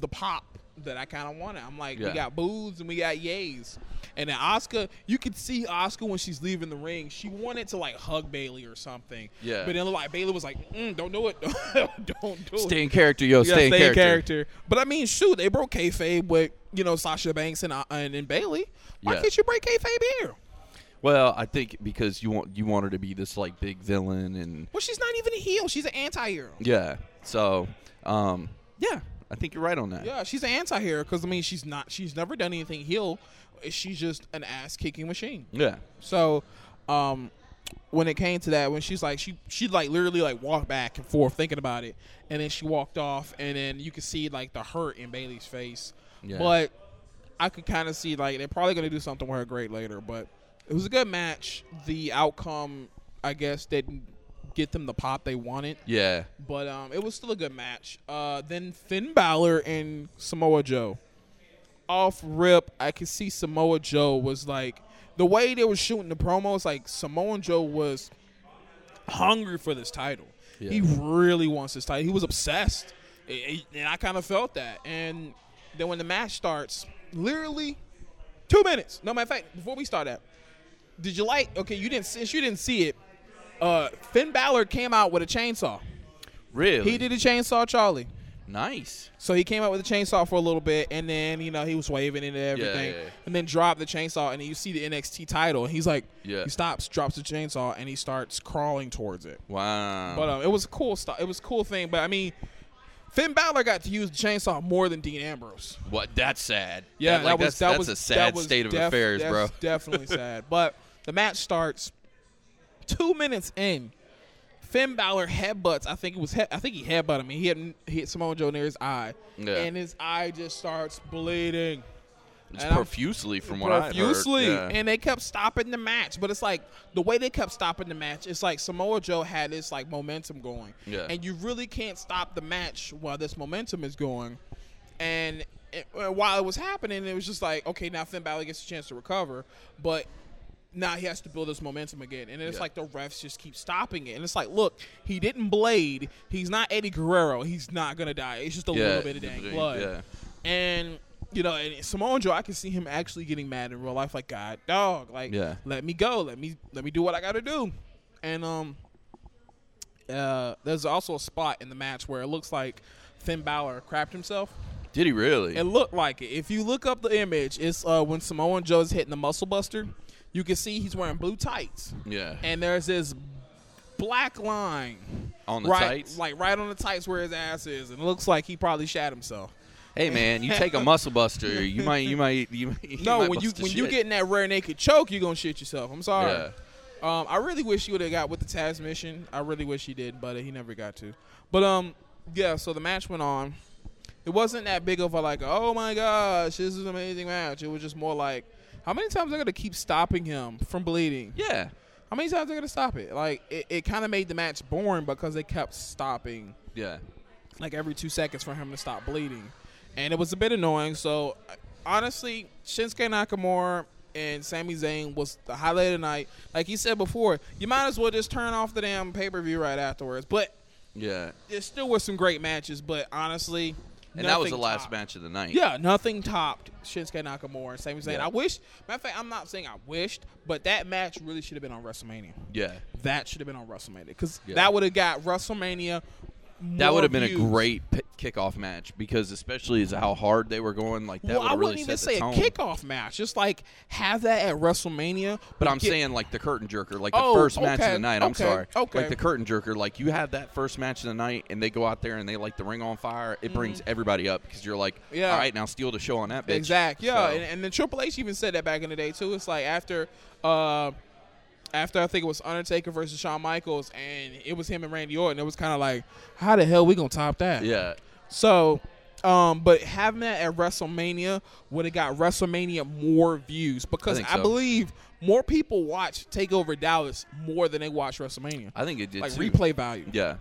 the pop that I kind of wanted. I'm like,
Yeah.
we got boos and we got yays. And then Oscar, you could see Oscar when she's leaving the ring. She wanted to like hug Bayley or something.
Yeah.
But then like Bayley was like, mm, "Don't do it, don't do it."
Stay in character, yo. Stay in
stay in
character.
character. But I mean, shoot, they broke kayfabe with you know Sasha Banks and uh, and, and Bayley. Why
Yeah.
can't you break kayfabe here?
Well, I think because you want you want her to be this like big villain and
Well, she's not even a heel. She's an anti-hero.
yeah. So, um, yeah, I think you're right on that.
Yeah, she's an anti-hero because I mean, she's not. She's never done anything heel. She's just an ass-kicking machine.
Yeah.
So, um, when it came to that, when she's like, she she like literally like walked back and forth thinking about it, and then she walked off, and then you could see like the hurt in Bayley's face.
Yeah.
But I could kind of see like they're probably gonna do something with her great later. But it was a good match. The outcome, I guess, didn't get them the pop they wanted.
Yeah.
But um, it was still a good match. Uh, then Finn Balor and Samoa Joe. Off rip, I could see Samoa Joe was like the way they were shooting the promos. Like Samoa Joe was hungry for this title.
Yeah.
He really wants this title. He was obsessed, and I kind of felt that. And then when the match starts, literally two minutes. No matter of fact, before we start that, did you like? Okay, you didn't since you didn't see it. Uh, Finn Balor came out with a chainsaw.
Really?
He did a chainsaw Charlie.
Nice.
So he came out with a chainsaw for a little bit, and then you know he was waving and everything,
yeah, yeah.
and then dropped the chainsaw, and you see the NXT title, and he's like,
Yeah.
he stops, drops the chainsaw, and he starts crawling towards it.
Wow.
But um, it was a cool stuff. It was a cool thing. But I mean, Finn Balor got to use the chainsaw more than Dean Ambrose.
what? That's sad.
Yeah,
That-
that, was
that's,
that
that's
was
a sad state of
def-
affairs,
that's
bro.
Definitely sad. But the match starts two minutes in. Finn Balor headbutts. I think it was. He- I think he headbutted me. He hit, he hit Samoa Joe near his eye,
Yeah.
and his eye just starts bleeding.
It's
and I'm-
profusely, from what I heard.
profusely,
Yeah.
and they kept stopping the match. But it's like the way they kept stopping the match. It's like Samoa Joe had this like momentum going,
Yeah.
and you really can't stop the match while this momentum is going. And it, while it was happening, it was just like, okay, now Finn Balor gets a chance to recover, but now he has to build this momentum again. And it's
Yeah.
like the refs just keep stopping it. And it's like, look, he didn't blade. He's not Eddie Guerrero. He's not gonna die. It's just a
Yeah,
little bit of dang blood.
yeah.
And you know, and Samoa Joe, I can see him actually getting mad in real life, like God, dog, like
Yeah.
let me go, let me let me do what I got to do. And um, uh, there's also a spot in the match where it looks like Finn Balor crapped himself.
Did he really?
It looked like it. If you look up the image, it's uh, when Samoa Joe's hitting the Muscle Buster. You can see he's wearing blue tights,
yeah.
and there's this black line
On the
right,
tights?
like right on the tights where his ass is, and it looks like he probably shat himself.
Hey man, you take a muscle buster, you might, you might, you. You
No,
might
when you when you get in that rare naked choke, you're gonna shit yourself. I'm sorry.
Yeah.
Um, I really wish he would have got with the Tazmission. I really wish he did, but he never got to. But um, yeah. So the match went on. It wasn't that big of a like, oh my gosh, this is an amazing match. It was just more like, how many times are they gonna keep stopping him from bleeding?
Yeah.
How many times are they gonna stop it? Like, it, it kind of made the match boring because they kept stopping
Yeah.
like every two seconds for him to stop bleeding, and it was a bit annoying. So honestly, Shinsuke Nakamura and Sami Zayn was the highlight of the night. Like he said before, you might as well just turn off the damn pay per view right afterwards. But
Yeah.
there still were some great matches. But honestly,
And that was the last
topped-
match of the night.
Yeah, nothing topped Shinsuke Nakamura and Sami Zayn.
Yeah.
I wish. Matter of fact, I'm not saying I wished, but that match really should have been on WrestleMania.
Yeah.
That should have been on WrestleMania because
Yeah.
that would have got WrestleMania.
That would have been
views.
a great p- kickoff match because especially as how hard they were going, like that
well,
would
I wouldn't
really
even say
the
a kickoff match. Just like have that at WrestleMania.
But I'm
get-
saying like the curtain jerker, like the
Oh,
first match of the night. I'm
okay,
sorry,
okay.
like the curtain jerker, like you have that first match of the night, and they go out there and they light the ring on fire. It brings everybody up because you're like,
Mm-hmm. Yeah.
all right, now steal the show on that bitch.
exact, yeah.
So,
And, and then Triple H even said that back in the day too. It's like after, uh, after I think it was Undertaker versus Shawn Michaels, and it was him and Randy Orton. It was kind of like, how the hell we gonna top that?
yeah,
So, um, but having that at WrestleMania would have got WrestleMania more views because I,
so.
believe more people watch Takeover Dallas more than they watch WrestleMania.
I think it did
like
too.
replay value.
Yeah.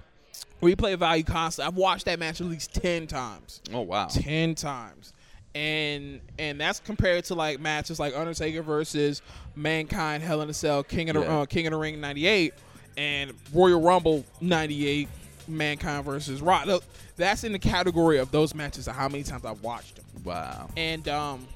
Replay value constantly. I've watched that match at least ten times.
Oh wow.
Ten times. And and that's compared to like matches like Undertaker versus Mankind, Hell in a Cell, King of the
Yeah.
uh, King of the Ring '98, and Royal Rumble '98 Mankind versus Rock. That's in the category of those matches of how many times I've watched them.
Wow.
And um,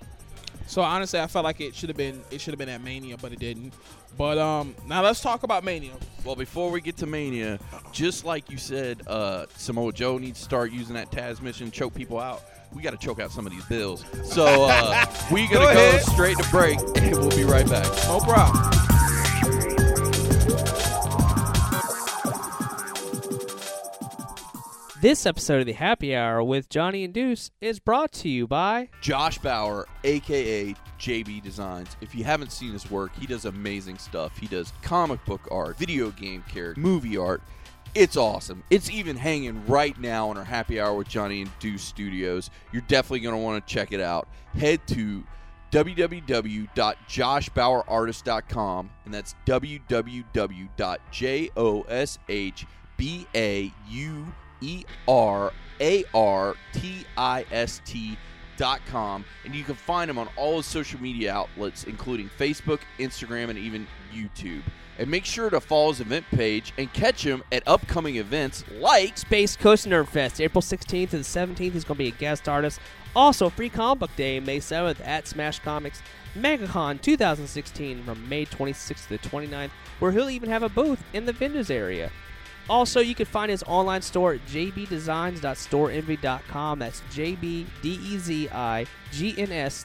so honestly, I felt like it should have been it should have been at Mania, but it didn't. But um, now let's talk about Mania.
Well, before we get to Mania, just like you said, uh, Samoa Joe needs to start using that Tazmission, choke people out. We got to choke out some of these bills. So uh, we
Go
gonna go,
ahead.
straight to break, and we'll be right back.
No problem.
This episode of the Happy Hour with Johnny and Deuce is brought to you by
Josh Bauer, aka JB Designs. If you haven't seen his work, he does amazing stuff. He does comic book art, video game character, movie art. It's awesome. It's even hanging right now on our Happy Hour with Johnny and Deuce Studios. You're definitely going to want to check it out. Head to www.joshbauerartist.com and that's www.joshbauerartist.com and you can find him on all his social media outlets including Facebook, Instagram and even YouTube. And make sure to follow his event page and catch him at upcoming events like
Space Coast Nerd Fest, April 16th to the 17th. He's going to be a guest artist. Also, Free Comic Book Day, May 7th at Smash Comics. MegaCon 2016 from May 26th to the 29th, where he'll even have a booth in the vendors area. Also, you can find his online store at jbdezigns.storeenvy.com. That's J-B-D-E-Z-I-G-N-S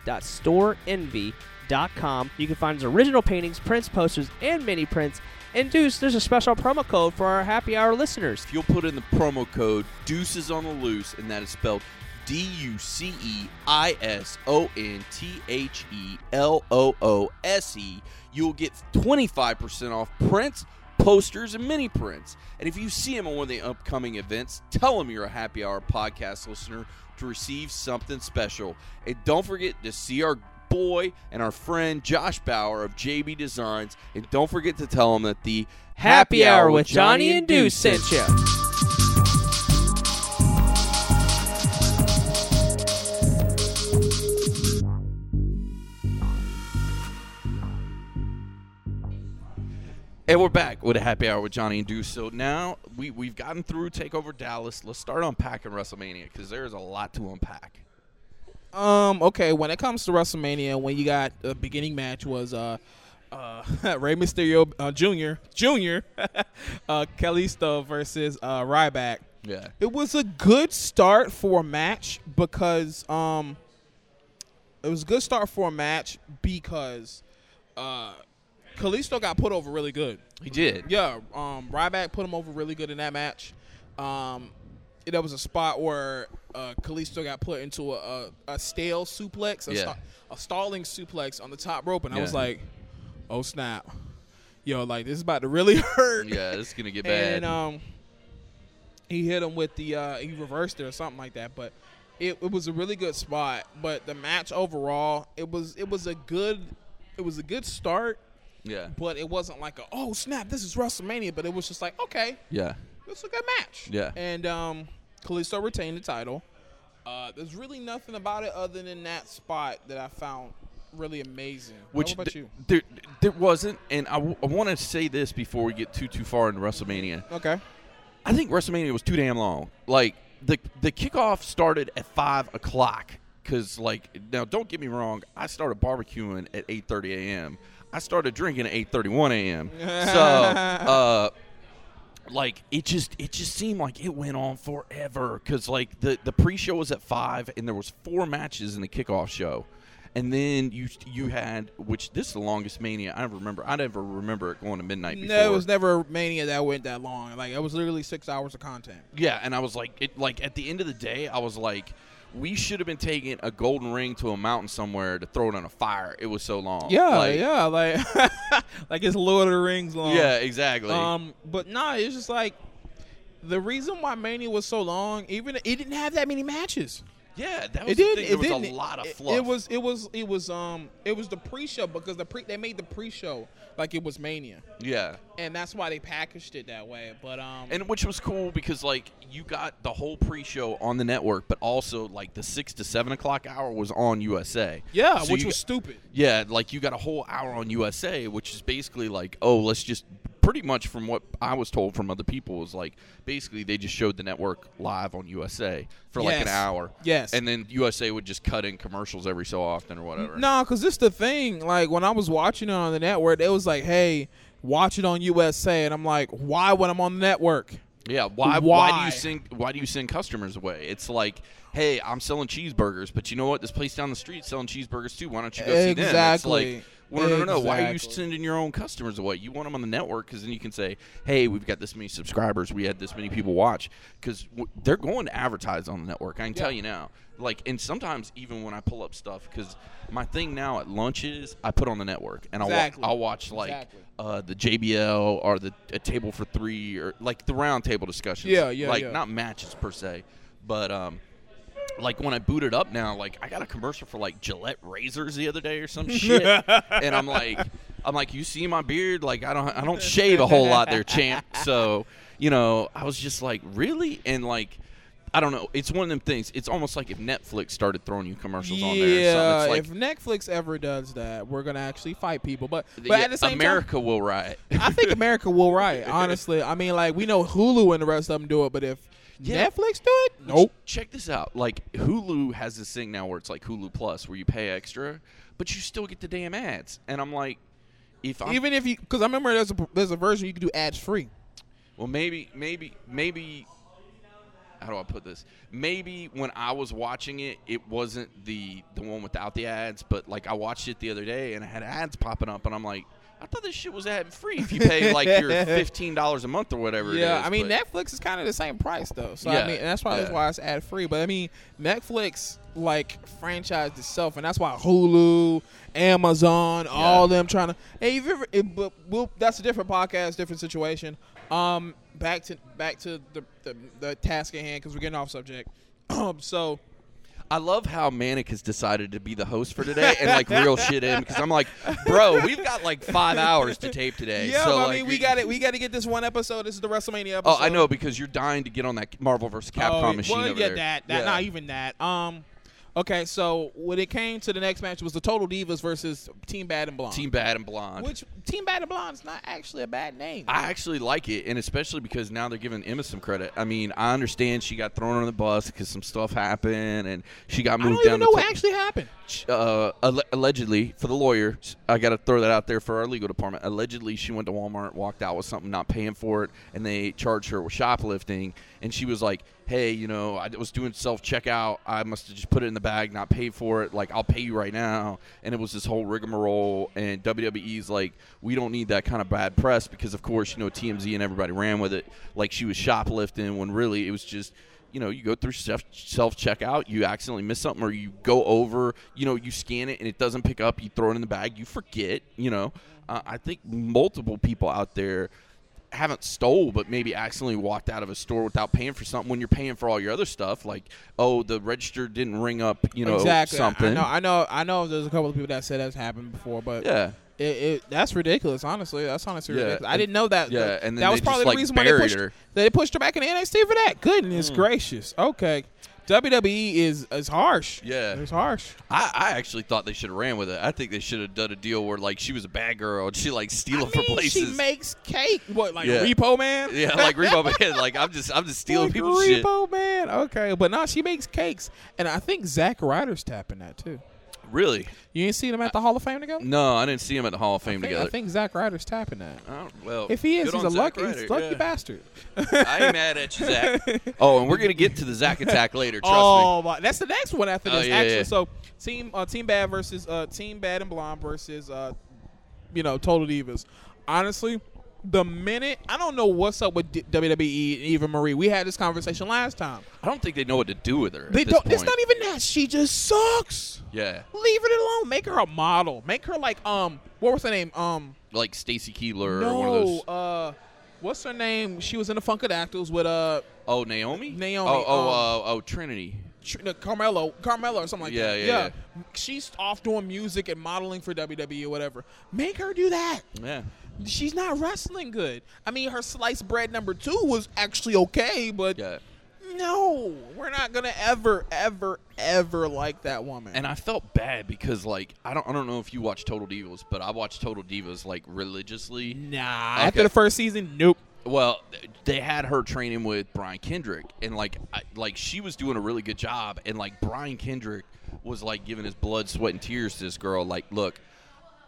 dot storeenvy.com. You can find his original paintings, prints, posters, and mini prints. And Deuce, there's a special promo code for our happy hour listeners.
If you'll put in the promo code Deuces on the Loose, and that is spelled D U C E I S O N T H E L O O S E, you'll get 25% off prints, posters, and mini prints. And if you see him on one of the upcoming events, tell him you're a happy hour podcast listener to receive something special. And don't forget to see our boy and our friend Josh Bauer of JB Designs. And don't forget to tell him that the
Happy Hour with Johnny and Deuce sent you.
And we're back with a happy hour with Johnny and Deuce. So now we, we've gotten through Takeover Dallas. Let's start unpacking WrestleMania because there's a lot to unpack.
Um. Okay. When it comes to WrestleMania, when you got the beginning match was uh, uh, Rey Mysterio uh, Jr. Jr. uh, Kalisto versus uh, Ryback.
Yeah.
It was a good start for a match because um, it was a good start for a match because uh, Kalisto got put over really good.
He did.
Yeah, um, Ryback put him over really good in that match. Um, there was a spot where uh, Kalisto got put into a, a, a stale suplex, a,
Yeah.
a stalling suplex on the top rope, and I was like, "Oh snap, yo, like this is about to really hurt."
Yeah, this is going to get bad.
and um, he hit him with the uh, he reversed it or something like that. But it, it was a really good spot. But the match overall, it was it was a good it was a good start.
yeah.
But it wasn't like a oh snap, this is WrestleMania. But it was just like okay,
Yeah.
it's a good match.
Yeah.
And um, Kalisto retained the title. Uh, there's really nothing about it other than that spot that I found really amazing.
Which
How about you?
there, there wasn't, and I, w- I want to say this before we get too too far into WrestleMania.
Okay.
I think WrestleMania was too damn long. Like the the kickoff started at five o'clock because like now don't get me wrong, I started barbecuing at eight thirty a.m. I started drinking at eight thirty one a.m. So uh, like it just it just seemed like it went on forever because like the the pre show was at five and there was four matches in the kickoff show. And then you you had which this is the longest mania I ever remember. I never remember it going to midnight before.
No, it was never a Mania that went that long. Like it was literally six hours of content.
Yeah, and I was like, it, like at the end of the day, I was like, we should have been taking a golden ring to a mountain somewhere to throw it on a fire. It was so long.
Yeah,
Like-
yeah, like like it's Lord of the Rings long.
yeah, exactly.
Um, but nah, it's just like the reason why Mania was so long. Even it didn't have that many matches.
Yeah, that was
It
the
did.
thing.
It
There was a lot of
It-
fluff.
It, was. It was. It was. Um. It was the pre-show because the pre they made the pre-show like it was Mania,
yeah,
and that's why they packaged it that way. But um.
and which was cool because like you got the whole pre-show on the network, but also like the six to seven o'clock hour was on USA.
yeah,
So
which was
got-
stupid.
Yeah, like you got a whole hour on USA, which is basically like, oh, let's just pretty much from what I was told from other people was like basically they just showed the network live on USA for like an hour.
Yes.
And then USA would just cut in commercials every so often or whatever.
No, because this the thing. Like when I was watching it on the network, it was like, "Hey, watch it on USA," and I'm like, "Why when I'm on the network?"
Yeah, why, why do you send why do you send customers away? It's like, hey, I'm selling cheeseburgers, but you know what? This place down the street selling cheeseburgers too. Why don't you go see them?
Exactly.
Well, no, no, no, no. Why are you sending your own customers away? You want them on the network because then you can say, hey, we've got this many subscribers. We had this many people watch because w- they're going to advertise on the network. I can tell you now. Like, and sometimes even when I pull up stuff, because my thing now at lunch is I put on the network and
Exactly.
I'll, wa- I'll watch like
Exactly.
uh, the JBL or the a table for three or like the round table discussions.
Yeah, yeah,
Like
yeah.
not matches per se, but um, like when I boot it up now, like I got a commercial for like Gillette razors the other day or some shit, and I'm like, I'm like, you see my beard? Like I don't, I don't shave a whole lot there, champ. So you know, I was just like, really, and like. I don't know. It's one of them things. It's almost like if Netflix started throwing you commercials on there.
Yeah.
It's
if Netflix ever does that, we're gonna actually fight people. But but
like
at the same
America will riot.
I think America will riot. Honestly, I mean, like we know Hulu and the rest of them do it, but if
Yeah.
Netflix do it, nope.
Check this out. Like Hulu has this thing now where it's like Hulu Plus, where you pay extra, but you still get the damn ads. And I'm like, if I'm,
Even if you, because I remember there's a there's a version you can do ads free.
well, maybe, maybe, maybe. How do I put this? Maybe when I was watching it, it wasn't the the one without the ads, but like I watched it the other day and it had ads popping up, and I'm like, I thought this shit was ad free if you pay like your fifteen dollars a month or whatever.
Yeah,
is,
I mean
but-
Netflix is kind of the same price though. So
Yeah,
I mean, and that's probably
yeah.
why it's ad free. But I mean, Netflix like franchised itself, and that's why Hulu, Amazon, all them trying to. Hey, you've ever? It, but we'll, that's a different podcast, different situation. Um, back to back to the the, the task at hand because we're getting off subject. Um, so
I love how Manic has decided to be the host for today and like real shit in because I'm like, bro, we've got like five hours to tape today.
yeah,
so,
I
like,
mean, we got it. We got to get this one episode. This is the WrestleMania episode.
Oh, I know because you're dying to get on that Marvel vs. Capcom
Oh,
machine
well,
over
yeah,
there.
that, that,
Yeah.
not even that. Um, okay, so when it came to the next match, it was the Total Divas versus Team Bad and Blonde.
Team Bad and Blonde.
which Team Bad and Blonde is not actually a bad name.
I actually like it, and especially because now they're giving Emma some credit. I mean, I understand she got thrown on the bus because some stuff happened, and she got moved down.
I don't even know
to
what actually happened.
uh, alle- allegedly for the lawyer, I got to throw that out there for our legal department. Allegedly, she went to Walmart, walked out with something, not paying for it, and they charged her with shoplifting. And she was like, "Hey, you know, I was doing self checkout. I must have just put it in the bag, not paid for it. Like, I'll pay you right now." And it was this whole rigmarole. And WWE's like, "We don't need that kind of bad press because, of course, you know, TMZ and everybody ran with it like she was shoplifting when really it was just." you know, you go through self checkout, you accidentally miss something, or you go over, you know, you scan it and it doesn't pick up, you throw it in the bag, you forget, you know. Uh, I think multiple people out there haven't stole, but maybe accidentally walked out of a store without paying for something when you're paying for all your other stuff, like oh, the register didn't ring up, you know,
exactly.
Something.
I know. I know. I know. There's a couple of people that said that's happened before, but
yeah.
it, it, that's ridiculous. Honestly, that's honestly
Yeah,
ridiculous. I didn't know that.
yeah, and then
that was probably
just,
the
like,
reason why they pushed
her.
they pushed her back in NXT for that.
Mm.
Goodness gracious. Okay, WWE is is harsh.
Yeah.
it's harsh.
I, I actually thought they should have ran with it. I think they should have done a deal where like she was a bad girl and she like stealing
I mean,
places.
she makes cake. What like
Yeah.
Repo Man?
yeah, like Repo Man. Like I'm just I'm just stealing
Like
people's shit.
Repo Man. Okay, but now she makes cakes, and I think Zack Ryder's tapping that too.
Really?
You ain't seen him at the Hall of Fame together?
No, I didn't see him at the Hall of Fame
I think,
together.
I think Zack Ryder's tapping that.
Well,
If he is, he's a lucky, he's a lucky
yeah.
bastard.
I ain't mad at you, Zack. oh, and we're gonna get to the Zack attack later. Trust me.
oh, my, that's the next one after
Oh,
this.
yeah,
actually,
yeah.
so team uh, Team Bad versus uh, Team Bad and Blonde versus uh, you know Total Divas. Honestly, the minute I don't know what's up with D- WWE and Eva Marie. We had this conversation last time.
I don't think they know what to do with her.
They don't.
Point.
It's not even that. She just sucks.
Yeah,
Leave it alone. Make her a model. Make her like um. What was her name? Um.
like Stacy Keibler or
no.
one of those.
Uh. What's her name? She was in the Funkadactyls with uh
Oh, Naomi.
Naomi,
Oh, oh,
um,
uh, oh, Trinity.
Carmelo, Carmelo or something like
Yeah,
that.
yeah, yeah.
She's off doing music and modeling for WWE or whatever. Make her do that.
Yeah.
She's not wrestling good. I mean, her sliced bread number two was actually okay, but
Yeah.
no, we're not gonna ever, ever, ever like that woman.
And I felt bad because like I don't I don't know if you watch Total Divas, but I watched Total Divas like religiously.
nah, after the uh, first season, nope.
Well, they had her training with Brian Kendrick, and like, I, like she was doing a really good job, and like Brian Kendrick was like giving his blood, sweat, and tears to this girl. Like, look,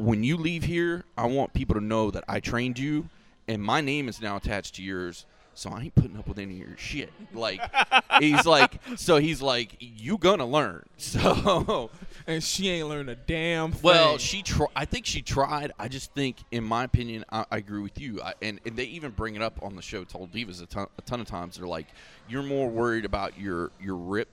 when you leave here, I want people to know that I trained you, and my name is now attached to yours. So I ain't putting up with any of your shit. Like, he's like, so he's like, you gonna learn. So
And she ain't learned a damn thing.
well, she tr- I think she tried. I just think, in my opinion, I, I agree with you. I, and, and they even bring it up on the show. Total Divas a ton, a ton of times. They're like, you're more worried about your your rips,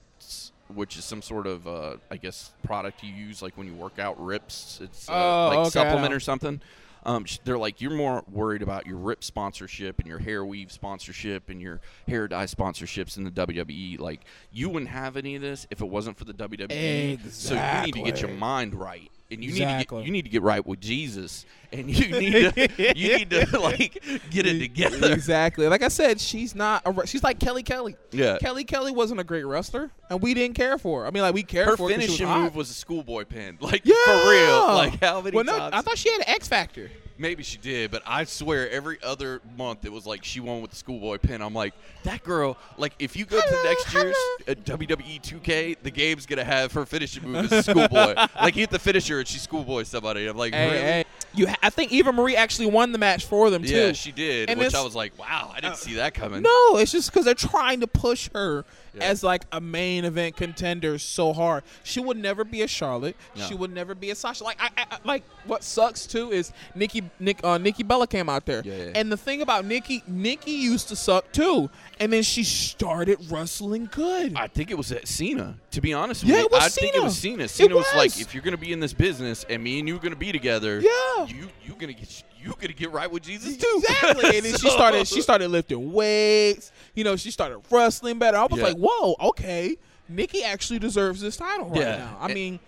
which is some sort of uh, I guess product you use like when you work out. Rips. It's uh,
Oh,
like
okay,
supplement or something. Um, they're like you're more worried about your rip sponsorship and your hair weave sponsorship and your hair dye sponsorships in the WWE. Like you wouldn't have any of this if it wasn't for the WWE. So you need to get your mind right, and you need
Exactly.
to get, you need to get right with Jesus, and you need to you need to like get it together.
Exactly. Like I said, she's not. A, she's like Kelly Kelly.
Yeah.
Kelly Kelly wasn't a great wrestler, and we didn't care for her. I mean, like we cared
Her
for her she
finishing
was hot.
move was a schoolboy pin, like
yeah,
for real. Like how many
well, no,
times?
I thought she had an X Factor.
Maybe she did, but I swear every other month it was like she won with the schoolboy pin. I'm like, that girl, like if you go to
Hello,
next year's uh, WWE 2K, the game's gonna have her finishing move as schoolboy. like you hit the finisher and she schoolboy somebody. I'm like,
Hey,
really?
hey, you. ha- I think Eva Marie actually won the match for them too.
Yeah, she did,
And
which I was like, wow, I didn't see that coming.
No, it's just because they're trying to push her
Yeah.
as like a main event contender so hard. She would never be a Charlotte.
No.
She would never be a Sasha. Like I, I I- like what sucks too is Nikki Nick uh, Nikki Bella came out there,
Yeah, yeah.
and the thing about Nikki, Nikki used to suck too, and then she started wrestling good.
I think it was at Cena. To be honest with
Yeah,
you,
was
I think it was Cena. Cena was. like, if you're gonna be in this business and me and you are gonna be together,
Yeah.
you you gonna get you gonna get right with Jesus too.
Exactly, and then she started. She started lifting weights. You know, she started wrestling better. I was
Yeah.
like, "Whoa, okay, Nikki actually deserves this title right
Yeah.
now." I mean,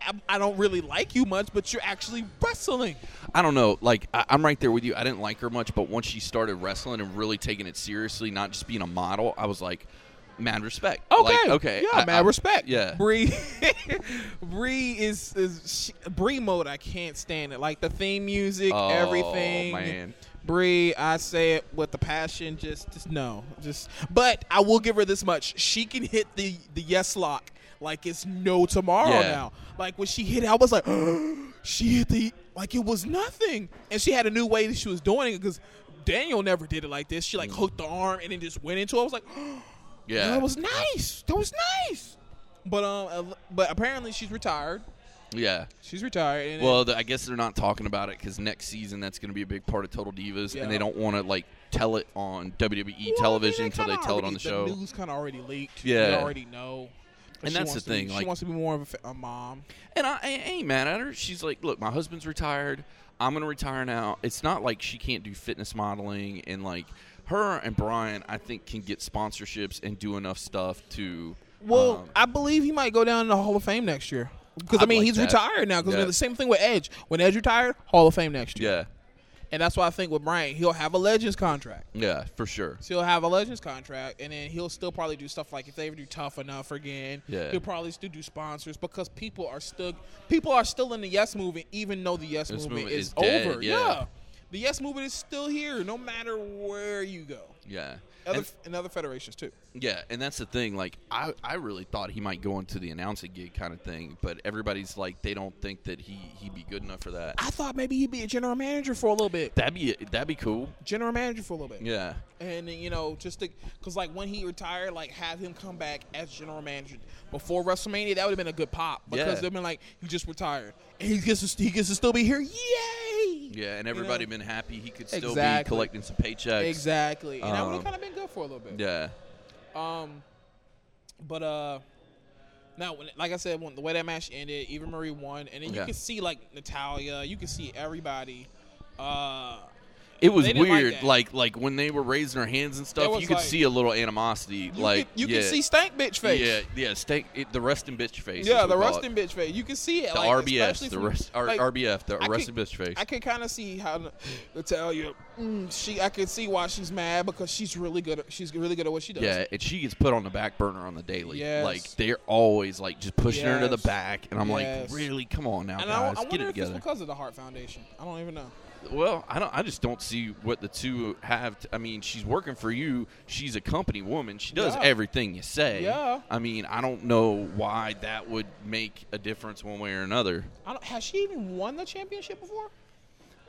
I, I don't really like you much, but you're actually wrestling.
I don't know. Like I, I'm right there with you. I didn't like her much, but once she started wrestling and really taking it seriously, not just being a model, I was like, mad respect.
Okay,
Like, okay,
yeah,
I-
mad
I-
respect.
Yeah,
Brie, Brie is is she, Brie mode. I can't stand it. Like the theme music,
Oh,
everything.
man.
Brie, I say it with the passion. Just, just no, just. But I will give her this much: she can hit the the yes lock like it's no tomorrow
Yeah.
now. Like when she hit it, I was like, she hit the like it was nothing, and she had a new way that she was doing it because Daniel never did it like this. She like mm. hooked the arm and then just went into it. I was like,
yeah.
that was nice. That was nice. But um, but apparently she's retired.
yeah.
She's retired. And
Well, the, I guess they're not talking about it because next season that's going to be a big part of Total Divas,
Yeah.
and they don't want to like tell it on WWE
Well, I mean,
television until they tell it on the show.
news kind of already leaked.
Yeah.
we already know.
And that's the
to be-
thing,
she wants to be more of a, a mom.
And I, I ain't mad at her. She's like, look, my husband's retired. I'm gonna retire now. It's not like she can't do fitness modeling and like her and Bryan. I think can get sponsorships and do enough stuff to.
Well,
um,
I believe he might go down in the Hall of Fame next year. Because I mean,
like
he's
that.
retired now. Because
Yeah.
the same thing with Edge. When Edge retired, Hall of Fame next year.
yeah,
And that's why I think with Bryan, he'll have a Legends contract.
yeah, for sure.
So he'll have a Legends contract, and then he'll still probably do stuff like if they ever do Tough Enough again.
Yeah.
He'll probably still do sponsors because people are still people are still in the Yes movement, even though the Yes, movement,
movement
is,
is
over.
yeah.
The Yes movement is still here, no matter where you go.
Yeah,
Other
and,
and other federations too.
yeah, and that's the thing. Like, I, I really thought he might go into the announcing gig kind of thing, but everybody's like, they don't think that he he'd be good enough for that.
I thought maybe he'd be a general manager for a little bit.
That'd be that'd be cool.
General manager for a little bit.
Yeah,
And you know, just because like when he retired, like have him come back as general manager before WrestleMania, that would have been a good pop because
Yeah.
they've been like he just retired and he gets to, he gets to still be here, yay!
Yeah, and everybody been happy he could still
Exactly.
be collecting some paychecks.
Exactly, and that would have
Um,
kind of been good for a little bit.
Yeah,
Um, but uh, now when like I said, when the way that match ended, Eva Marie won, and then you
Yeah.
can see like Natalya, you can see everybody. Uh,
It was
didn't like
weird, like, like when they were raising their hands and stuff. You could
like-
see a little animosity,
You
like
can, you
yeah,
can see stank bitch face.
yeah, yeah, steak, it, the resting bitch face.
Yeah, the
we call
rusting
it.
bitch face. You can see it.
the
like,
RBS, the rest, R- RBF, the
I could-
bitch face.
I can kind of see how to, to tell you. Mm, she, I can see why she's mad because she's really good. At, she's really good at what she does.
Yeah, and she gets put on the back burner on the daily.
Yes.
Like they're always like just pushing her to the back, and I'm
Yes.
like, really? Come on now,
And I, I
guys, get it together.
because of the Heart Foundation. I don't even know.
Well, I don't. I just don't see what the two have. To, I mean, she's working for you. She's a company woman. She does
Yeah.
everything you say.
Yeah.
I mean, I don't know why that would make a difference one way or another.
I don't, has she even won the championship before?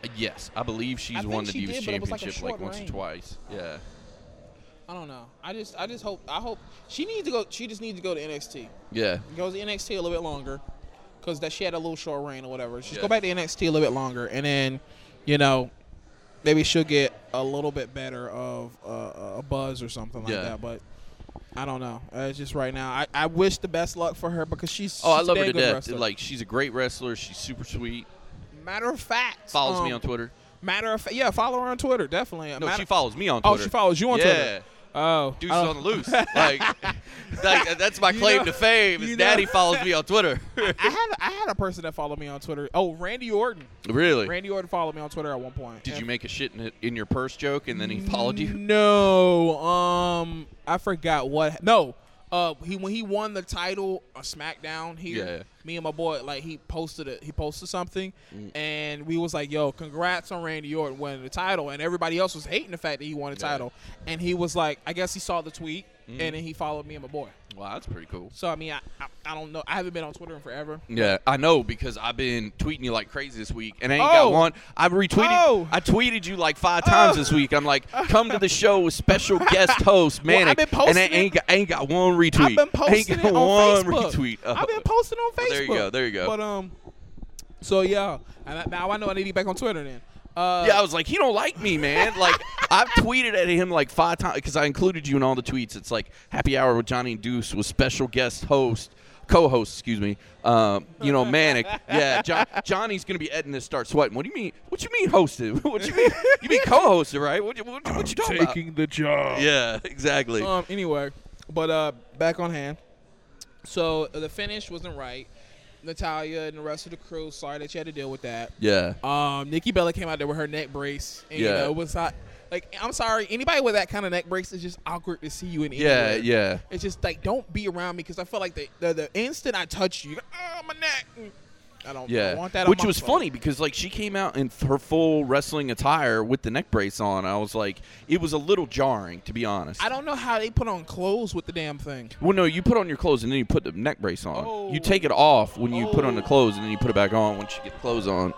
Uh, Yes, I believe she's
I
won the
she
Divas
did, was like
championship like, once
reign.
or twice. Yeah.
I don't know. I just, I just hope, I hope she needs to go. She just needs to go to NXT.
Yeah.
Goes to NXT a little bit longer, because that she had a little short reign or whatever. Just
Yeah.
go back to NXT a little bit longer, and then, you know, maybe she'll get a little bit better of uh, a buzz or something like
Yeah.
that. But I don't know. Uh, it's just right now. I, I wish the best luck for her because she's.
Oh, I
she's a
love her to death.
wrestler.
Like she's a great wrestler. She's super sweet.
matter of fact,
Follows me
um,
on Twitter.
Matter of fact, yeah, follow her on Twitter definitely.
No,
matter,
she follows me on Twitter.
Oh, she follows you on
yeah.
Twitter. Oh,
Dude's
I
on the loose. like, like, that's my
You
claim
know-
to fame. Is
you know-
Daddy follows me on Twitter.
I had I had a person that followed me on Twitter. Oh, Randy Orton.
really?
Randy Orton followed me on Twitter at one point.
Did
And-
you make a shit in, it, in your purse joke and then he followed you?
No, um, I forgot what. No, uh, he when he won the title on SmackDown here,
Yeah.
me and my boy like he posted it. He posted something,
Mm.
and we was like, "Yo, congrats on Randy Orton winning the title," and everybody else was hating the fact that he won the
Yeah.
title, and he was like, I guess he saw the tweet,
Mm.
and then he followed me and my boy.
Wow, that's pretty cool.
So I mean, I, I I don't know. I haven't been on Twitter in forever.
Yeah, I know because I've been tweeting you like crazy this week, and I ain't
Oh.
got one. I retweeted.
Oh.
I tweeted you like five times
Oh.
this week. I'm like, come to the show with special guest host
Well,
Manic,
I've been
and I ain't got, ain't got one retweet.
I've been posting
ain't
it on
one
Facebook.
retweet. Oh.
I've been posting on Facebook.
There you go, there you go.
But um, so yeah, now I know I need to get back on Twitter then. Uh,
Yeah, I was like, he don't like me, man. Like, I've tweeted at him like five times because I included you in all the tweets. It's like happy hour with Johnny and Deuce with special guest host, co-host, excuse me. Um, you know, Manic. Yeah, jo- Johnny's gonna be editing this. Start sweating. What do you mean? What you mean hosted? What you mean? You mean co-hosted, right? What you, what, what you talking about?
Taking the job.
Yeah, exactly.
Um. Anyway, but uh, back on hand. So uh, the finish wasn't right. Natalya and the rest of the crew. Sorry that you had to deal with that.
yeah.
Um, Nikki Bella came out there with her neck brace. And,
Yeah.
You know, it was not like I'm sorry. Anybody with that kind of neck brace is just awkward to see you in.
Yeah, yeah.
It's just like don't be around me because I feel like the, the the instant I touch you, oh my neck. I don't,
Yeah,
want that. on
which was
foot.
funny because like she came out in her full wrestling attire with the neck brace on. I was like, it was a little jarring to be honest.
I don't know how they put on clothes with the damn thing.
Well, no, you put on your clothes and then you put the neck brace on.
Oh.
You take it off when you put on the
Oh.
clothes and then you put it back on once you get the clothes on.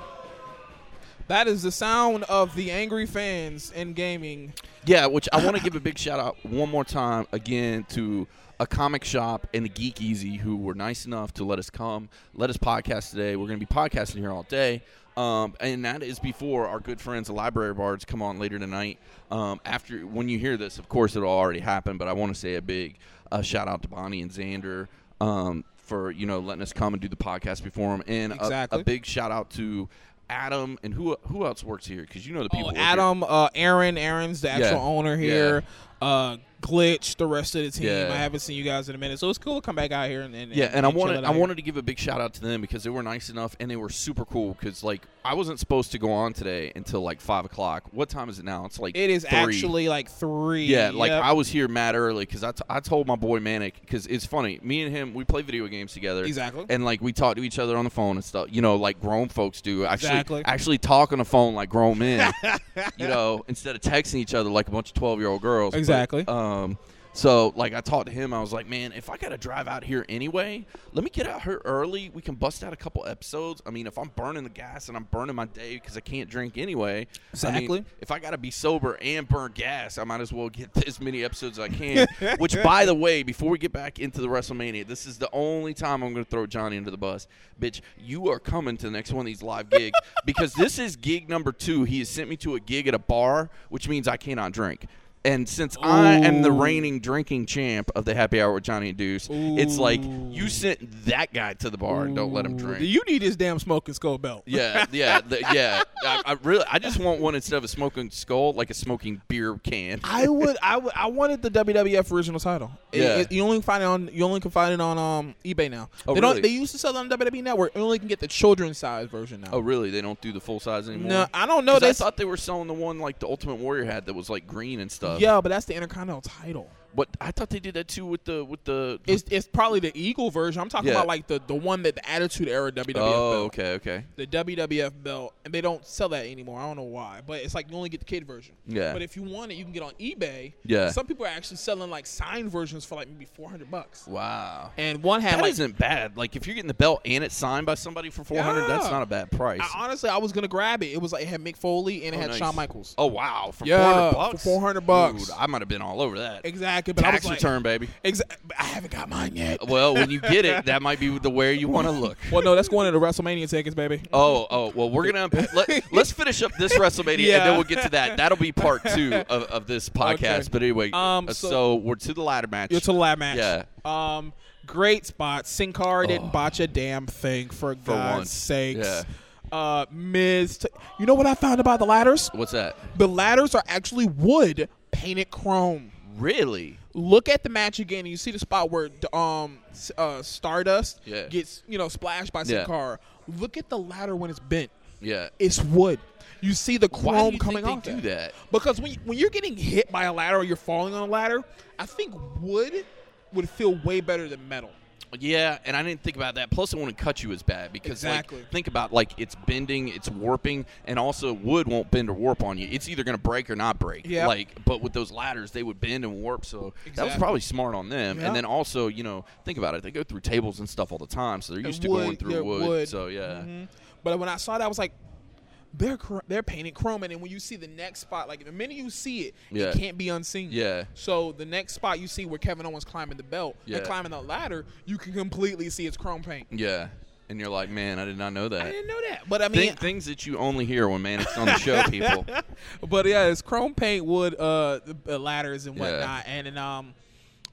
That is the sound of the angry fans in gaming.
Yeah, which I want to give a big shout out one more time again to a comic shop and the Geek Easy who were nice enough to let us come, let us podcast today. We're going to be podcasting here all day. Um, and that is before our good friends, the Library Bards, come on later tonight. Um, after when you hear this, of course, it'll already happen. But I want to say a big uh, shout out to Bonnie and Xander um, for you know letting us come and do the podcast before them, and a-
Exactly.
a, big shout out to Adam and who who else works here because you know the people.
Oh. Adam, uh, Aaron, Aaron's the actual
Yeah.
owner here. Uh, Glitch, the rest of the team.
Yeah.
I haven't seen you guys in a minute, so it's cool to come back out here and, and
Yeah, and I wanted I
here.
wanted to give a big shout out to them because they were nice enough and they were super cool. Because like I wasn't supposed to go on today until like five o'clock. What time is it now? It's like
It is
three.
actually like three.
Yeah, like
Yep.
I was here mad early because I, t- I told my boy Manic because it's funny. Me and him we play video games together.
Exactly.
And like we talk to each other on the phone and stuff. You know, like grown folks do. Actually,
Exactly.
actually talk on the phone like grown men. you know, instead of texting each other like a bunch of twelve year old girls. But,
Exactly.
Um, um. So like I talked to him, I was like, man, if I gotta drive out here anyway, let me get out here early. We can bust out a couple episodes. I mean, if I'm burning the gas and I'm burning my day because I can't drink anyway. I mean,
Exactly.
if I gotta be sober and burn gas, I might as well get as many episodes as I can. Which, by the way, before we get back into the WrestleMania, this is the only time I'm gonna throw Johnny under the bus. Bitch, you are coming to the next one of these live gigs because this is gig number two. He has sent me to a gig at a bar, which means I cannot drink. And since I am the reigning drinking champ of the happy hour with Johnny and Deuce, it's like you sent that guy to the bar and don't let him drink.
You need his damn smoking skull belt.
Yeah, yeah, the, yeah. I, I really, I just want one instead of a smoking skull, like a smoking beer can.
I would, I would, I wanted the WWF original title.
Yeah.
it- you only can find it on, you only can find it on um eBay now.
Oh,
they
really?
don't, they used to sell it on WWE Network. You only can get the children's size version now.
Oh, really? They don't do the full size anymore.
no, I don't know.
'Cause I
They
thought they were selling the one like the Ultimate Warrior had that was like green and stuff.
Yeah, but that's the Intercontinental title.
But I thought they did that too with the with the.
It's, it's probably the Eagle version. I'm talking
Yeah.
about like the, the one that the Attitude Era WWF
oh,
belt.
okay, okay.
The WWF belt, and they don't sell that anymore. I don't know why, but it's like you only get the kid version.
Yeah.
But if you want it, you can get on eBay.
Yeah.
Some people are actually selling like signed versions for like maybe 400 bucks.
Wow.
And one had
That
like
not bad. Like if you're getting the belt and it's signed by somebody for 400, that's
Yeah.
not a bad price.
I, honestly, I was gonna grab it. It was like it had Mick Foley and it
Oh,
had
nice.
Shawn Michaels.
Oh wow, for
Yeah,
400
for
bucks.
400 bucks.
Dude, I might have been all over that.
Exactly, but I
Tax
was like,
return, baby.
I haven't got mine yet.
Well, when you get it, that might be the where you want to look.
Well, no, that's going to the WrestleMania tickets, baby.
Oh, oh, well, we're gonna let, let's finish up this WrestleMania, and then we'll get to that. That'll be part two of, of this podcast.
Okay.
But anyway,
Um,
uh,
so-
so, we're to the ladder match.
You're to the lab match.
Yeah.
Um, great spot. Sin Cara didn't
Oh.
botch a damn thing for, God's
once.
sakes.
Yeah.
Uh, Miz. T- you know what I found about the ladders?
What's that?
The ladders are actually wood painted chrome.
Really?
Look at the match again, and you see the spot where um uh, Stardust
Yeah.
gets you know splashed by Sin
Yeah.
Look at the ladder when it's bent.
Yeah.
It's wood. You see the chrome coming off
do that?
Because when when you're getting hit by a ladder or you're falling on a ladder, I think wood would feel way better than metal.
Yeah, and I didn't think about that. Plus, it wouldn't cut you as bad because,
Exactly.
like, think about like it's bending, it's warping, and also wood won't bend or warp on you. It's either going to break or not break.
Yep.
Like, but with those ladders, they would bend and warp. So that was probably smart on them.
Yeah.
And then also, you know, think about it. They go through tables and stuff all the time, so they're used to
wood,
going through wood.
wood.
So yeah.
Mhm. But when I saw that, I was like, they're they're painted chrome, and then when you see the next spot, like the minute you see it,
Yeah.
it can't be unseen.
Yeah.
So the next spot you see where Kevin Owens climbing the belt
Yeah.
and climbing the ladder, you can completely see it's chrome paint.
Yeah. And you're like, man, I did not know that.
I didn't know that, but I mean,
Thi- things that you only hear when man it's on the show, people.
but yeah, it's chrome paint wood uh ladders and
Yeah.
whatnot, and then um,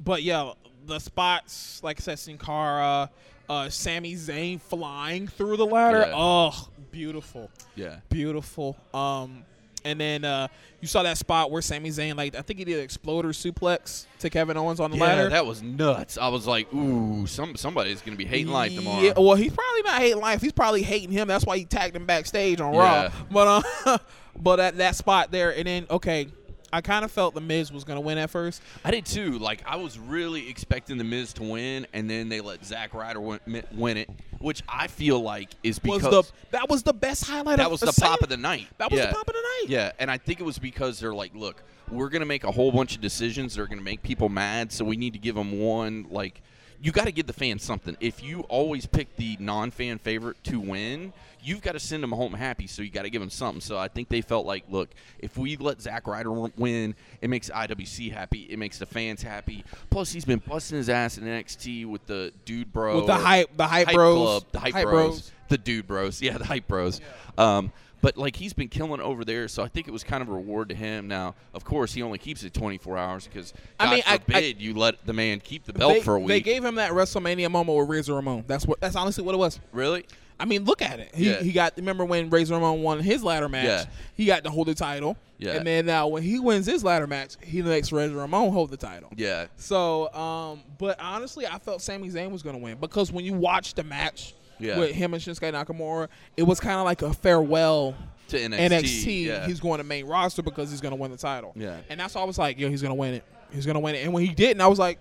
but yeah, the spots like I said, Sin Cara, uh, Sami Zayn flying through the ladder.
Yeah.
Oh, beautiful.
Yeah.
beautiful. Um, and then uh, you saw that spot where Sami Zayn, like I think he did an exploder suplex to Kevin Owens on the
Yeah,
ladder.
that was nuts. I was like, ooh, some somebody's gonna be hating life tomorrow.
Yeah, well, he's probably not hating life. He's probably hating him. That's why he tagged him backstage on
Yeah.
Raw. But uh, but at that spot there, and then okay, I kind of felt the Miz was gonna win at first.
I did too. Like I was really expecting the Miz to win, and then they let Zack Ryder win, win it, which I feel like is
Was
because
the that was the best highlight? Of
the
biggest.
That
was the
pop of the night.
That was
yeah.
the pop of the night.
Yeah, and I think it was because they're like, look, we're gonna make a whole bunch of decisions that are gonna make people mad, so we need to give them one like. You got to give the fans something. If you always pick the non-fan favorite to win, you've got to send them home happy. So you got to give them something. So I think they felt like, look, if we let Zack Ryder win, it makes IWC happy. It makes the fans happy. Plus, he's been busting his ass in NXT with the Dude Bro,
With the hype- the hype bros.
club, the hype,
Hype
bros,
bros.
The Dude Bros, yeah, the hype bros. Um, but like he's been killing over there, so I think it was kind of a reward to him. Now, of course, he only keeps it 24 hours because God
I mean, I- I-
you let the man keep the belt
they,
for a week.
They gave him that WrestleMania moment with Razor Ramon. That's what. That's honestly what it was.
really?
I mean, look at it. He,
Yeah.
he got. Remember when Razor Ramon won his ladder match?
Yeah.
He got to hold the title.
Yeah.
And then now when he wins his ladder match, he makes Razor Ramon hold the title.
Yeah.
So, um, but honestly, I felt Sami Zayn was going to win because when you watch the match
Yeah.
with him and Shinsuke Nakamura, it was kind of like a farewell.
To NXT.
NXT,
yeah.
he's going to main roster because he's going to win the title.
Yeah.
and that's why I was like, yo, he's going to win it. He's going to win it. And when he didn't, I was like,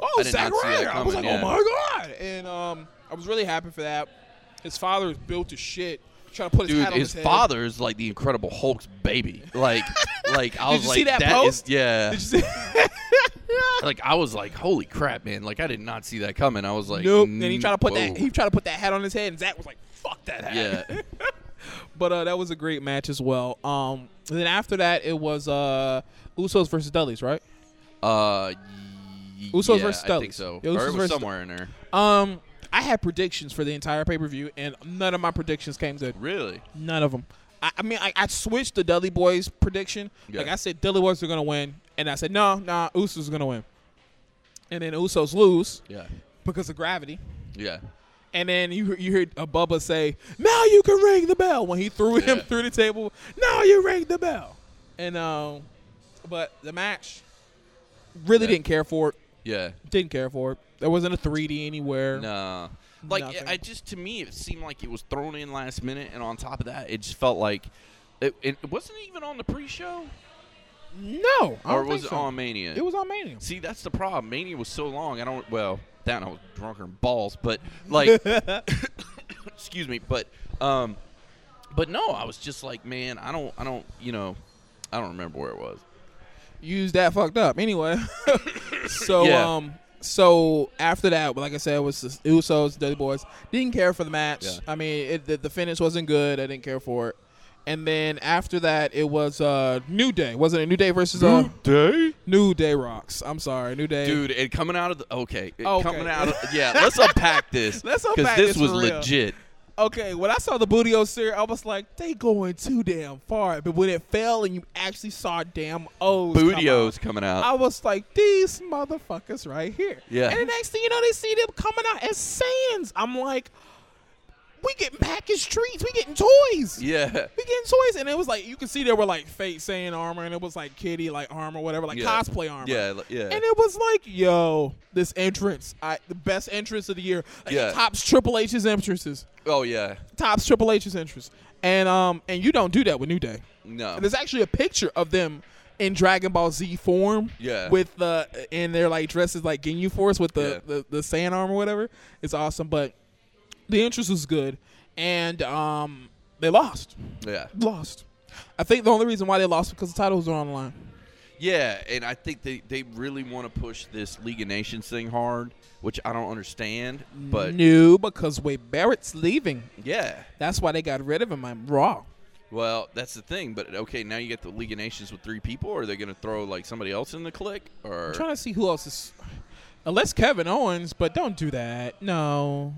oh, Zack
not see that
Ryder. I was like,
coming,
oh my god. And um, I was really happy for that. His father is built to shit. Trying to put his
Dude, his
his
father is like the Incredible Hulk's baby. Like, like I
Did
was
you
like,
see that
is- yeah.
Did you see?
like I was like, holy crap, man! Like I did not see that coming. I was like,
nope.
mm,
And he tried to put that. He tried to put that hat on his head, and Zack was like, "Fuck that hat."
Yeah.
but uh, that was a great match as well. Um, and then after that, it was uh, Usos versus Dudleys, right?
Uh,
Usos
yeah,
versus
I think so.
Yeah,
or it was somewhere in there.
Um, I had predictions for the entire pay per view, and none of my predictions came good.
Really?
None of them. I, I mean, I, I switched the Dudley Boyz prediction.
Yeah.
Like I said, Dudley Boyz are gonna win, and I said no, nah, Usos are gonna win, and then Usos lose
Yeah.
because of gravity.
Yeah.
And then you you heard a Bubba say, "Now you can ring the bell." When he threw him
Yeah.
through the table, now you ring the bell. And um, but the match really
Yeah.
didn't care for it.
Yeah.
Didn't care for it. There wasn't a 3D anywhere.
Nah. Like
Nothing.
I just to me it seemed like it was thrown in last minute and on top of that it just felt like it, it wasn't even on the pre-show
No, I
or was it
so.
on Mania?
It was on Mania.
See, that's the problem. Mania was so long. I don't. Well, that and I was drunker than balls, but like, excuse me, but um, but no, I was just like, man, I don't, I don't, you know, I don't remember where it was.
Use that fucked up. Anyway, so
Yeah.
um, so after that, like I said, it was the Usos, Dudley Boyz. Didn't care for the match.
Yeah.
I mean, it, the, the finish wasn't good. I didn't care for it. And then after that, it was uh New Day. Wasn't it New Day versus uh New
Day,
New Day Rocks? I'm sorry, New Day.
dude, and coming out of the okay, it-
Okay.
coming out of yeah. Let's unpack this.
Let's unpack
this
this
was legit.
Okay, when I saw the Booty series, I was like, they going too damn far. But when it fell and you actually saw damn O's, come
Bootios coming out.
I was like, these motherfuckers right here.
Yeah.
And the next thing you know, they see them coming out as Sans. I'm like, we getting packaged treats. We getting toys.
yeah,
We getting toys. And it was like, you could see there were like fake Saiyan armor and it was like kitty like armor, whatever, like
Yeah.
cosplay armor.
yeah, yeah.
And it was like, yo, this entrance, I, the best entrance of the year. Like,
Yeah.
Tops Triple H's entrances.
oh yeah,
Tops Triple H's entrance. And um and you don't do that with New Day.
no,
And there's actually a picture of them in Dragon Ball Z form.
Yeah.
With the and they're like dresses like Ginyu Force with the,
Yeah.
the the Saiyan armor or whatever. It's awesome, but the interest was good, and um they lost.
yeah.
Lost. I think the only reason why they lost because the titles are on the line.
Yeah, and I think they, they really want to push this League of Nations thing hard, which I don't understand. But
no, because Wade Barrett's leaving.
yeah,
That's why they got rid of him. I'm raw.
well, that's the thing. But okay, now you get the League of Nations with three people. Or are they going to throw like somebody else in the clique? Or
I'm trying to see who else is. Unless Kevin Owens, but don't do that. No.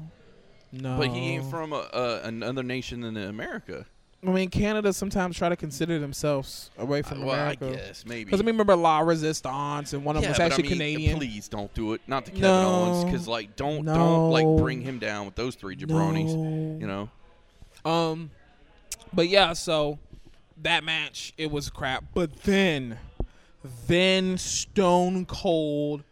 No.
but he ain't from a, a, another nation than America.
I mean, Canada sometimes try to consider themselves away from
Uh, well,
America.
I guess maybe.
Because I mean, remember La Resistance, and one of
yeah,
them was
but I
actually
mean,
Canadian.
Please don't do it. Not to Kevin
No.
Owens, because like don't don't like bring him down with those three jabronis.
No.
You know.
Um, but yeah, so that match it was crap. But then, then Stone Cold,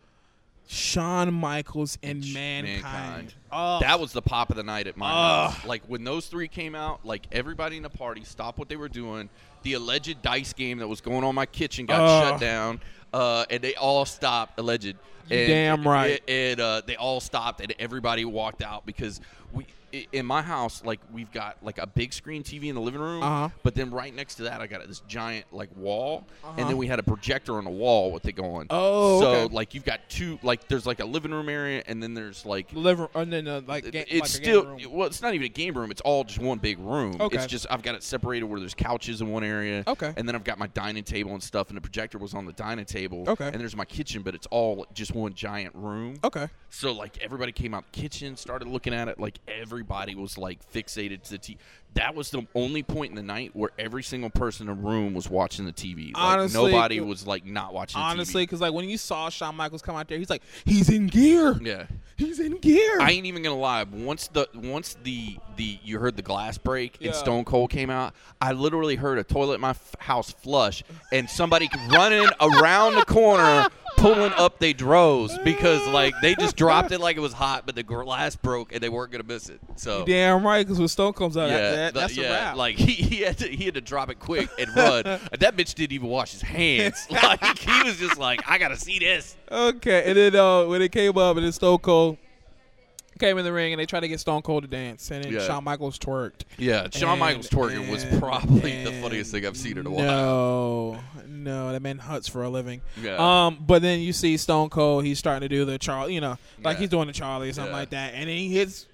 Shawn Michaels, and Mankind.
Mankind.
Oh,
That was the pop of the night at my
Ugh.
house. Like when those three came out, like everybody in the party stopped what they were doing. The alleged dice game that was going on in my kitchen got
Ugh.
shut down, uh, and they all stopped. Alleged. And-
damn right.
And, uh, they all stopped, and everybody walked out because In my house, like we've got like a big screen TV in the living room,
Uh-huh.
but then right next to that, I got this giant like wall,
Uh-huh.
and then we had a projector on the wall with it going.
Oh,
so
okay.
like you've got two, like there's like a living room area, and then there's like
liver, and then uh, like ga-
it's
like a game
still well it's not even a game room it's all just one big room
Okay.
it's just i've got it separated where there's couches in one area
Okay.
and then i've got my dining table and stuff and the projector was on the dining table
Okay.
and there's my kitchen but it's all just one giant room
Okay.
so like everybody came out the kitchen started looking at it like everybody was like fixated to the TV. That was the only point in the night where every single person in the room was watching the TV. Like,
Honestly,
nobody
it-
was like not watching. the
Honestly, because like when you saw Shawn Michaels come out there, he's like, he's in gear.
yeah.
He's in gear.
I ain't even gonna lie. Once the once the the you heard the glass break
Yeah.
and Stone Cold came out, I literally heard a toilet in my f- house flush and somebody running around the corner pulling up they dros because like they just dropped it like it was hot, but the glass broke and they weren't gonna miss it. So
Damn right, because when Stone comes out,
yeah,
that, that,
the-
that's
yeah,
a wrap.
like he, he had to he had to drop it quick and run. that bitch didn't even wash his hands. Like he was just like, I gotta see this.
Okay, and then uh, when it came up, and then Stone Cold came in the ring, and they tried to get Stone Cold to dance, and then
Yeah.
Shawn Michaels twerked.
Yeah, Shawn
And-
Michaels twerking was probably the funniest thing I've seen in a while.
No, no, that man huts for a living.
Yeah.
Um, but then you see Stone Cold, he's starting to do the Charlie, you know, like
Yeah.
he's doing the Charlie or something
Yeah.
like that, and then he hits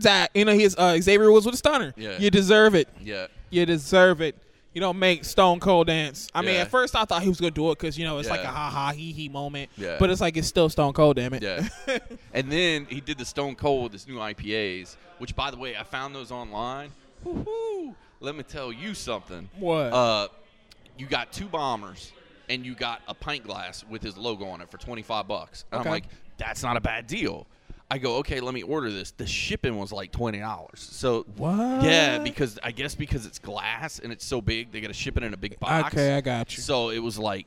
Zach, you know, he hits uh, Xavier Woods with a stunner.
Yeah.
You deserve it.
Yeah.
You deserve it. You don't make Stone Cold dance. I mean,
Yeah.
at first I thought he was gonna do it because you know it's like a
Yeah.
ha ha he he moment.
Yeah.
But it's like it's still Stone Cold, damn it.
Yeah. and then he did the Stone Cold with his new IPAs, which by the way, I found those online. Woo-hoo. let me tell you something.
What?
Uh, you got two bombers and you got a pint glass with his logo on it for 25 bucks. And
Okay.
I'm like, that's not a bad deal. I go, okay, let me order this. The shipping was like twenty dollars. So
What?
Yeah, because I guess because it's glass and it's so big, they got to ship it in a big box.
Okay, I got you.
So it was like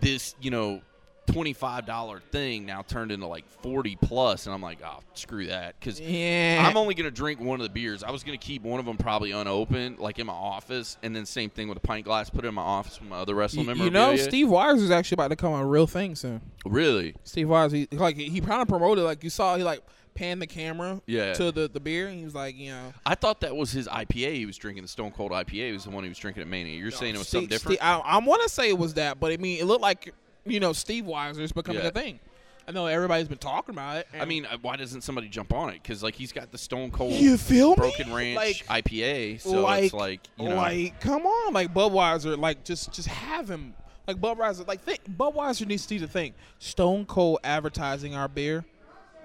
this, you know, twenty-five dollar thing now turned into like forty plus, and I'm like, oh, screw that, because
Yeah.
I'm only gonna drink one of the beers. I was gonna keep one of them probably unopened, like in my office, and then same thing with a pint glass, put it in my office with my other wrestling member.
you know, Steve Weiser is actually about to come a real thing soon.
really?
Steve Weiser, he like he kind of promoted like you saw he like panned the camera
Yeah.
to the the beer. And he was like, you know,
I thought that was his IPA. He was drinking the Stone Cold IPA. was the one he was drinking at Mania. You're saying it was something different?
Steve- I, I want to say it was that, but I mean, it looked like you know Steve Weiser is becoming
Yeah.
a thing. I know everybody's been talking about it.
I
and-
mean, uh, why doesn't somebody jump on it? Because like he's got the Stone Cold
You feel me?
Broken Ranch
Like-
IPA, so it's like you know,
like, come on, like Budweiser, like just just have him, like Budweiser, like think Budweiser needs to do the thing. Stone Cold advertising our beer,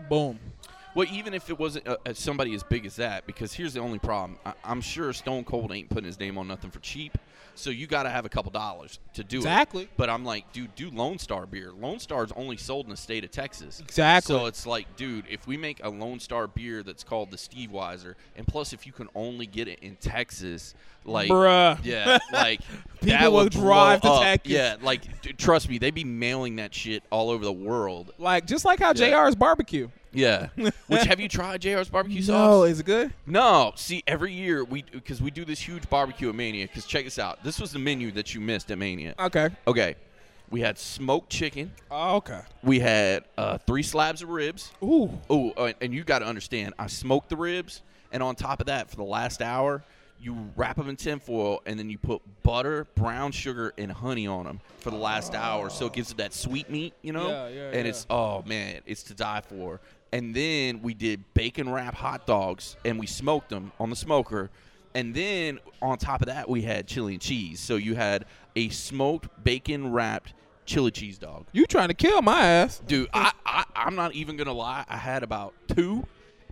boom.
Well, even if it wasn't uh, uh, somebody as big as that, because here's the only problem. I- I'm sure Stone Cold ain't putting his name on nothing for cheap. So you got to have a couple dollars to do
Exactly.
it. But I'm like, dude, do Lone Star beer. Lone Star's only sold in the state of Texas.
Exactly.
So it's like, dude, if we make a Lone Star beer that's called the Steve Weiser, and plus if you can only get it in Texas, like,
Bruh.
yeah, like
People
that
will
would
drive to
up.
Texas.
Yeah, like, d- trust me, they'd be mailing that shit all over the world.
Like just like how
Yeah.
JR's barbecue.
Yeah. Which have you tried JR's barbecue sauce?
No, is it good?
No, see, every year we because we do this huge barbecue at Mania. Because check this out, this was the menu that you missed at Mania.
Okay.
Okay, we had smoked chicken.
Oh, okay.
We had uh, three slabs of ribs.
Ooh.
Ooh, uh, and you got to understand, I smoked the ribs, and on top of that, for the last hour, you wrap them in tinfoil, and then you put butter, brown sugar, and honey on them for the last hour, so it gives it that sweet meat, you know.
Yeah, yeah,
and
yeah.
it's oh man, it's to die for. And then we did bacon wrap hot dogs, and we smoked them on the smoker. And then on top of that, we had chili and cheese. So you had a smoked bacon wrapped chili cheese dog.
You trying to kill my ass?
Dude, I, I I'm not even gonna lie. I had about two,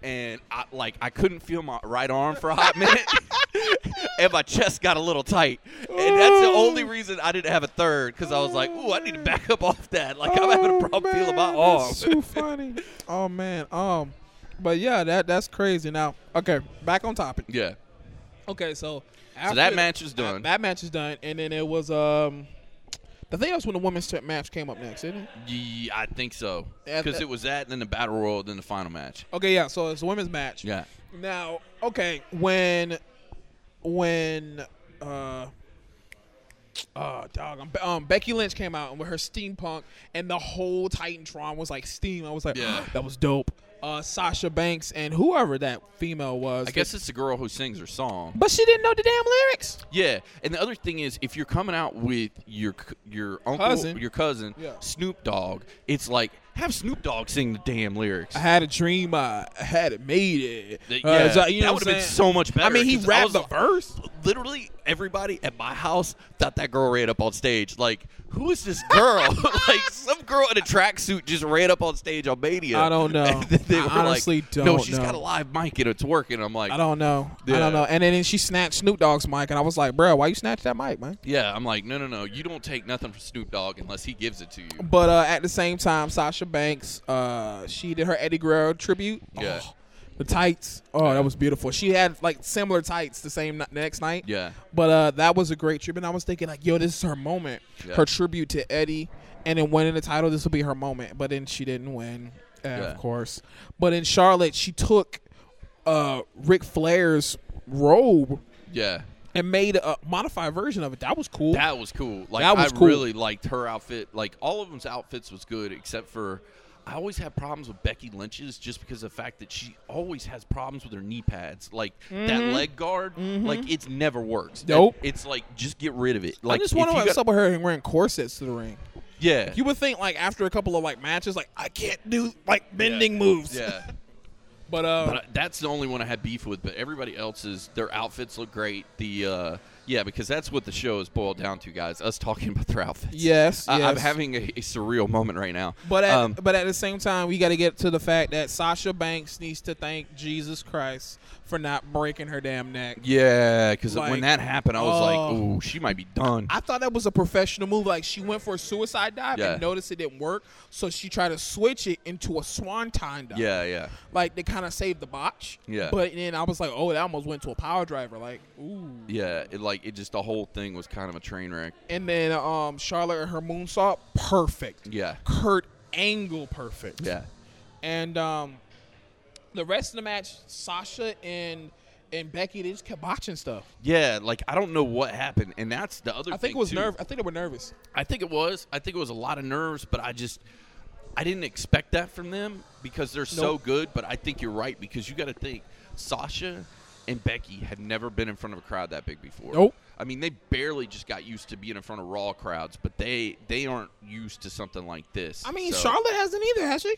and I like I couldn't feel my right arm for a hot minute, and my chest got a little tight, and that's the only reason I didn't have a third because I was like, ooh, I need to back up off that. Like I'm having a problem feeling my
Oh,
arm.
That's too funny. Oh man. Um, but yeah, that that's crazy. Now, okay, back on topic.
yeah,
Okay, so
so that match is done.
That match is done, and then it was um, I think was when the women's match came up next, isn't it?
yeah, I think so because it was that, and then the battle royal, then the final match.
Okay, yeah. So it's a women's match.
Yeah,
Now, okay, when when uh uh dog, um, um Becky Lynch came out with her steampunk and the whole Titantron was like steam. I was like,
Yeah.
that was dope. Uh Sasha Banks and whoever that female was.
I guess it's the girl who sings her song.
but she didn't know the damn lyrics.
Yeah, and the other thing is, if you're coming out with your your uncle,
Cousin.
your cousin,
Yeah.
Snoop Dogg, it's like have Snoop Dogg sing the damn lyrics.
I had a dream, I had it made it. Uh,
yeah,
so- you know
that would have been so much better.
I mean, he rapped
was
the verse.
Literally, everybody at my house thought that girl ran up on stage. Like, who is this girl? like, some girl in a tracksuit just ran up on stage on Mania.
I don't know.
They
I
were
honestly
like,
don't
No, she's
know.
got a live mic and it's working. I'm like,
I don't know. I don't know. And then she snatched Snoop Dogg's mic, and I was like, bro, why you snatch that mic, man?
yeah. I'm like, no, no, no. You don't take nothing from Snoop Dogg unless he gives it to you.
But uh, at the same time, Sasha Banks, uh, she did her Eddie Guerrero tribute.
Yeah.
Oh, the tights. Oh, that was beautiful. She had like similar tights the same n- next night.
Yeah.
But uh, that was a great tribute. And I was thinking like, yo, this is her moment.
Yeah.
Her tribute to Eddie, and then winning the title. This will be her moment. But then she didn't win, uh,
Yeah.
of course. But in Charlotte, she took uh, Ric Flair's robe
Yeah.
and made a modified version of it. That was cool.
That was cool. Like
That was
I
cool.
really liked her outfit. Like all of them's outfits was good except for I always have problems with Becky Lynch's just because of the fact that she always has problems with her knee pads. Like that leg guard, like it's never works.
Mm-hmm. Nope.
It's like just get rid of it. Like
I just
if
wonder
you
what's
got-
her wearing corsets to the ring.
Yeah.
You would think like after a couple of like matches, like I can't do like bending moves.
Yeah.
But uh,
But I- that's the only one I had beef with. But everybody else's, their outfits look great. The uh, Yeah, because that's what the show is boiled down to, guys. Us talking about their outfits.
Yes,
I- I'm having a, a surreal moment right now.
But at,
Um,
but at the same time, we got to get to the fact that Sasha Banks needs to thank Jesus Christ for not breaking her damn neck.
yeah, because
Like,
when that happened, I was like,
oh.
"Ooh, she might be done."
I thought that was a professional move. Like she went for a suicide dive
Yeah.
and noticed it didn't work, so she tried to switch it into a swanton dive.
yeah, yeah,
like they kind of saved the botch.
Yeah.
But then I was like, oh, that almost went to a power driver. Like, ooh.
yeah. It like it just the whole thing was kind of a train wreck.
And then um, Charlotte and her moonsault, perfect.
Yeah,
Kurt Angle, perfect.
yeah,
And um, the rest of the match, Sasha and and Becky, they just kept botching stuff.
yeah. Like I don't know what happened, and that's the other.
I think
thing,
it was nerve. I think they were nervous.
I think it was. I think it was a lot of nerves, but I just I didn't expect that from them because they're so good. But I think you're right because you got to think Sasha and Becky had never been in front of a crowd that big before.
Nope.
I mean, they barely just got used to being in front of Raw crowds, but they they aren't used to something like this.
I mean,
So-
Charlotte hasn't either, has she?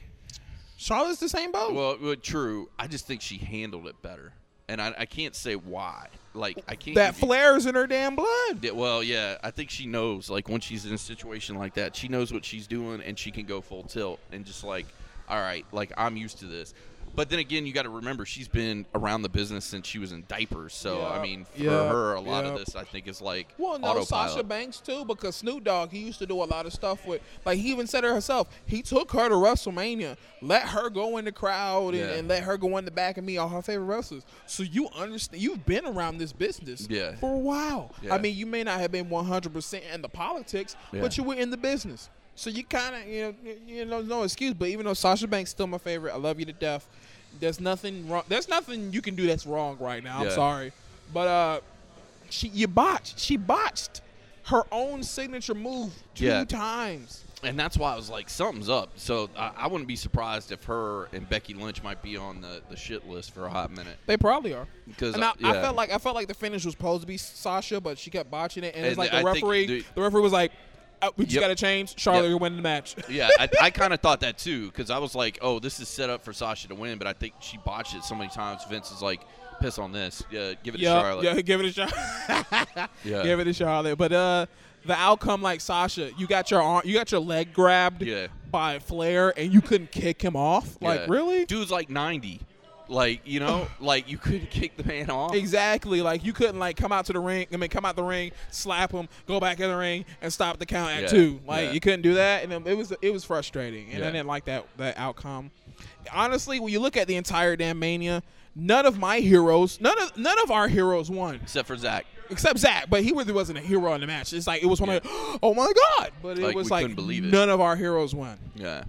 Charlotte's the same boat.
Well, well, true. I just think she handled it better, and I, I can't say why. Like I can't.
that
give you-
Flair's in her damn blood.
Yeah, well, yeah, I think she knows. Like when she's in a situation like that, she knows what she's doing, and she can go full tilt and just like, all right, like I'm used to this. But then again, you got to remember she's been around the business since she was in diapers. So I mean, for
yeah,
her, a lot
yeah.
of this I think is like
Well, no,
autopilot.
Sasha Banks too, because Snoop Dogg he used to do a lot of stuff with, like he even said it herself. He took her to WrestleMania, let her go in the crowd, and, and let her go in the back and meet all her favorite wrestlers. So you understand, you've been around this business for a while. I mean, you may not have been one hundred percent in the politics, but you were in the business. So you kind of, you know, you- know, no excuse. But even though Sasha Banks still my favorite, I love you to death. There's nothing wrong. There's nothing you can do that's wrong right now. I'm
Yeah.
sorry, but uh, she you botched. She botched her own signature move two
Yeah.
times.
and that's why I was like, something's up. So I, I wouldn't be surprised if her and Becky Lynch might be on the, the shit list for a hot minute.
They probably are.
Because
And I, I felt like I felt like the finish was supposed to be Sasha, but she kept botching it. And, it's
And
like the
I think
referee,
the-
the referee was like, "We just
Yep.
got to change. Charlotte
Yep.
will win the match."
yeah, I, I kind of thought that too because I was like, oh, this is set up for Sasha to win, but I think she botched it so many times. Vince is like, piss on this. Yeah, give it to
yeah,
Charlotte.
yeah, give it a shot.
Yeah.
give it a Charlotte. But uh, the outcome, like Sasha, you got your arm, you got your leg grabbed
Yeah.
by Flair, and you couldn't kick him off. Like
Yeah.
really?
Dude's like 90. Like, you know, like you couldn't kick the man off.
Exactly. Like you couldn't like come out to the ring. I mean, come out the ring, slap him, go back in the ring, and stop the count at
Yeah.
two. Like
Yeah.
you couldn't do that, and it was it was frustrating, and I didn't like that that outcome. Honestly, when you look at the entire damn mania, none of my heroes, none of none of our heroes won,
Except for Zack.
except Zack. But he really wasn't a hero in the match. It's like it was one of, oh my god! But it
Like,
was like
couldn't believe it.
none of our heroes won.
Yeah.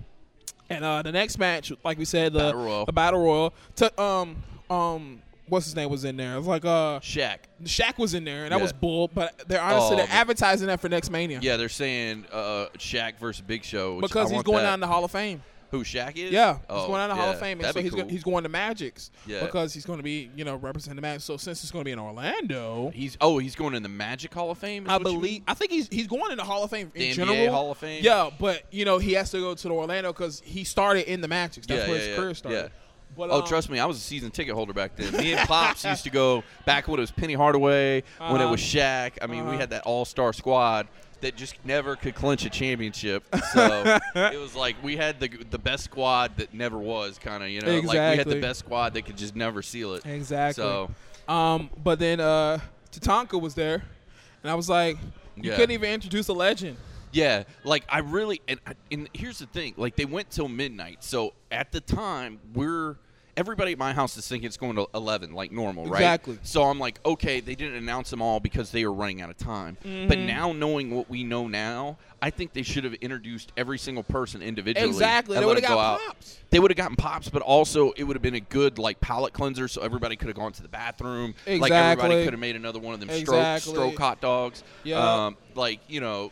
And uh, the next match, like we said, the
Battle Royal.
the battle royal. To, um um, what's his name was in there? It was like uh.
Shaq.
Shaq was in there, and that
Yeah.
was bull. But they're honestly
Oh,
they're advertising that for next Mania.
Yeah, they're saying uh, Shaq versus Big Show.
Because
I
he's going
that.
down the Hall of Fame.
Who Shaq is?
Yeah,
oh,
he's going down the Hall of Fame, and so he's
cool.
go, he's going to Magic's
Yeah.
because he's going to be you know representing the Magic. So since it's going to be in Orlando,
He's oh he's going in the Magic Hall of Fame.
I believe? I think he's he's going in the Hall of Fame in
The NBA
general.
Hall of Fame?
Yeah, but you know he has to go to the Orlando because he started in the Magic. That's
Yeah,
where
yeah,
his
yeah,
career started.
yeah.
But,
Oh,
um,
trust me, I was a season ticket holder back then. Me and Pops used to go back when it was Penny Hardaway, when it
Uh-huh.
was Shaq. I mean, we
Uh-huh.
had that all star squad that just never could clinch a championship. So it was like we had the the best squad that never was, kind of, you know, like we had the best squad that could just never seal it.
Exactly.
So
Um, but then uh, Tatanka was there, and I was like, you
Yeah.
couldn't even introduce a legend.
Yeah, like I really and and here's the thing, like they went till midnight. So at the time, we're everybody at my house is thinking it's going to 11 like normal, right?
Exactly.
So I'm like, okay, they didn't announce them all because they were running out of time. But
Mm-hmm.
now knowing what we know now, I think they should have introduced every single person individually.
Exactly. They
them go
got pops.
They would have gotten pops, but also it would have been a good like palate cleanser, so everybody could have gone to the bathroom. Exactly. Like everybody could have made another one of them
Exactly.
stroke stroke hot dogs.
Yeah.
Um, like you know,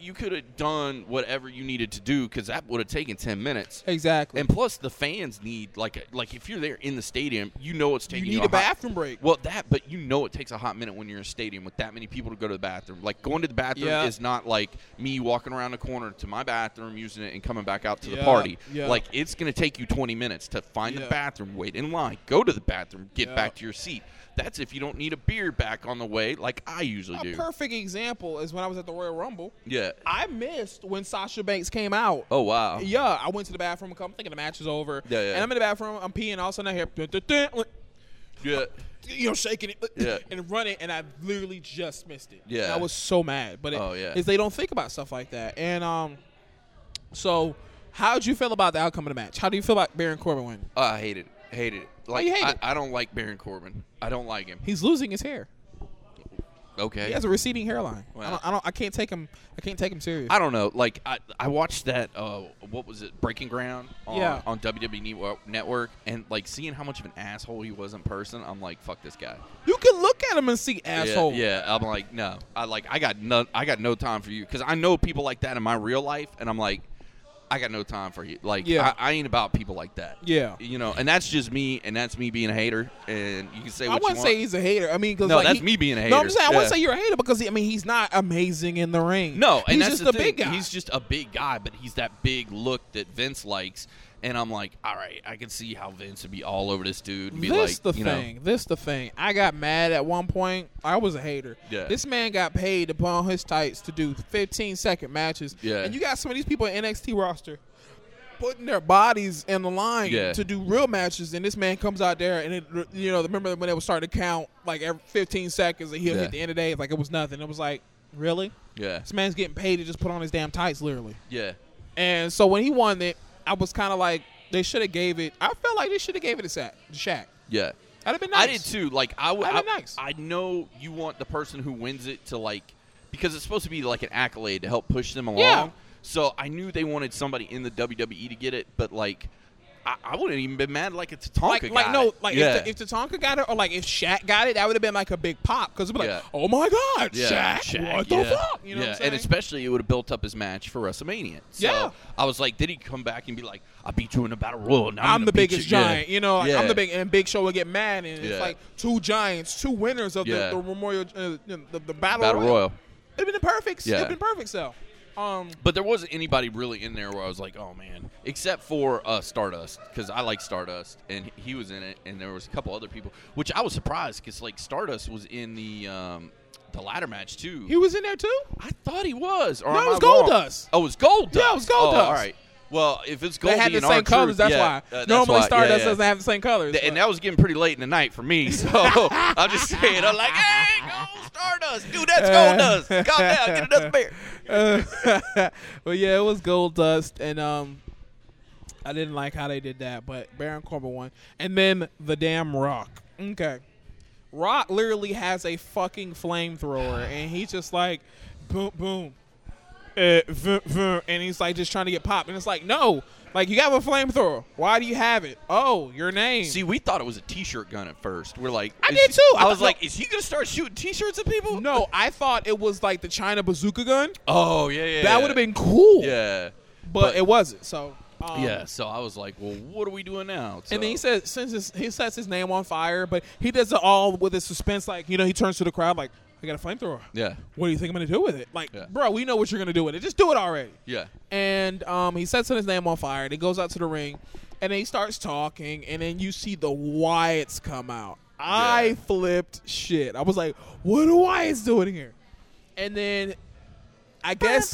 you could have done whatever you needed to do because that would have taken ten minutes.
Exactly.
And plus, the fans need like a, like if you're there in the stadium, you know it's taking you
need
a
a
hot-
bathroom break.
Well, that, but you know it takes a hot minute when you're in a stadium with that many people to go to the bathroom. Like going to the bathroom
Yeah.
is not like me walking around the corner to my bathroom, using it, and coming back out to the party.
yeah.
Like it's going to take you 20 minutes to find
Yeah.
the bathroom, wait in line, go to the bathroom, get
Yeah.
back to your seat. That's if you don't need a beer back on the way, like I usually
A
do.
perfect example is when I was at the Royal Rumble.
yeah.
I missed when Sasha Banks came out.
Oh wow.
Yeah, I went to the bathroom. I'm thinking the match is over.
Yeah, yeah.
And I'm in the bathroom. I'm peeing. All of a sudden I hear, dun, dun, dun, like,
Yeah.
you know, shaking it
Yeah.
and running, and I literally just missed it.
Yeah.
And I was so mad. But it,
Oh, yeah.
is they don't think about stuff like that. And um, so how'd you feel about the outcome of the match? How do you feel about Baron Corbin winning?
Oh, I hate it. Hate it. Like
you hate
I,
it?
I don't like Baron Corbin. I don't like him.
He's losing his hair.
Okay.
He has a receding hairline. I, don't, I don't. I can't take him. I can't take him serious.
I don't know. Like I, I watched that. Uh, what was it? Breaking Ground. On,
Yeah.
On WWE Network- Network, and like seeing how much of an asshole he was in person, I'm like, fuck this guy.
you can look at him and see asshole.
Yeah, yeah. I'm like, no. I like. I got no. I got no time for you because I know people like that in my real life, and I'm like, I got no time for you. Like,
Yeah.
I, I ain't about people like that.
Yeah.
You know, and that's just me, and that's me being a hater. And you can say
I wouldn't
you
say he's a hater. I mean, because
No,
like,
that's
he-
me being a hater.
No, I'm saying I wouldn't say you're a hater because he, I mean he's not amazing in the ring.
No, and
he's
that's
just a big guy.
He's just a big guy, but he's that big look that Vince likes. And I'm like, all right, I can see how Vince would be all over this dude and be
this
like,
the
you
thing. This the thing. I got mad at one point. I was a hater.
Yeah.
This man got paid to put on his tights to do 15 second matches.
Yeah.
And you got some of these people in NXT roster putting their bodies in the line
Yeah.
to do real matches, and this man comes out there and it, you know, remember when it was starting to count like every 15 seconds, and he'll
Yeah.
hit the end of the day like it was nothing. It was like, really?
yeah,
This man's getting paid to just put on his damn tights, literally.
yeah,
And so when he won it, I was kind of like, they should have gave it. I felt like they should have gave it to Shaq. Shaq.
yeah.
That'd have been nice.
I did too. Like I would.
That'd
I,
be nice.
I know you want the person who wins it to like because it's supposed to be like an accolade to help push them along.
Yeah.
So I knew they wanted somebody in the WWE to get it, but like I, I wouldn't even been mad like it's Tatanka
Like,
got
like no,
it.
like
yeah.
if, the, if Tatanka got it, or like if Shaq got it, that would have been like a big pop because it'd be like,
Yeah.
oh my god,
Yeah,
Shaq, what the fuck? You know
yeah,
what I'm saying?
and especially it would have built up his match for WrestleMania. So
Yeah.
I was like, did he come back and be like, I beat you in a battle royal? Now I'm,
I'm the biggest
you. Yeah.
giant, you know. Like,
Yeah.
I'm the big, and Big Show would get mad, and
Yeah.
it's like two giants, two winners of
Yeah.
the, the Memorial, uh, the, the battle,
battle
royal.
royal.
It'd been the perfect.
Yeah.
It'd been perfect. So, um,
But there wasn't anybody really in there where I was like, oh man, except for uh, Stardust because I like Stardust and he- he was in it, and there was a couple other people, which I was surprised because like Stardust was in the um, the ladder match too.
he was in there too.
I thought he was. Or
No, it was
I wrong?
Goldust.
Oh, it was Gold
Yeah, it was Goldust.
Oh, all right. Well, if it's Goldie
They had the same colors. That's
yeah,
why.
uh, that's
Normally,
why.
Stardust
Yeah, yeah.
doesn't have the same colors.
Th- and that was getting pretty late in the night for me. So I'm just saying, I'm like, hey, go Stardust, dude, that's Goldust. Calm down, get another beer.
Uh, but yeah, it was Goldust, and um, I didn't like how they did that. But Baron Corbin won, and then the damn Rock. Okay, Rock literally has a fucking flamethrower, and he's just like, boom, boom, uh, vroom, vroom, and he's like just trying to get popped, and it's like, no, like you have a flamethrower. Why do you have it? Oh, your name.
See, we thought it was a T-shirt gun at first. We're like,
I did too. I
I was like, is he gonna start shooting T-shirts at people?
no, I thought it was like the China bazooka gun.
Oh yeah, yeah.
That
yeah.
would have been cool.
Yeah.
but,
But-
it wasn't. So um,
yeah. So I was like, well, what are we doing now?
And then he says, since his, he sets his name on fire, but he does it all with his suspense. Like, you know, he turns to the crowd like, I got a flamethrower.
yeah,
What do you think I'm going to do with it? Like,
Yeah.
bro, we know what you're going to do with it. Just do it already.
yeah,
And um, he sets his name on fire. And he goes out to the ring. And then he starts talking. And then you see the Wyatts come out. I
Yeah.
flipped shit. I was like, what are Wyatts doing here? And then I guess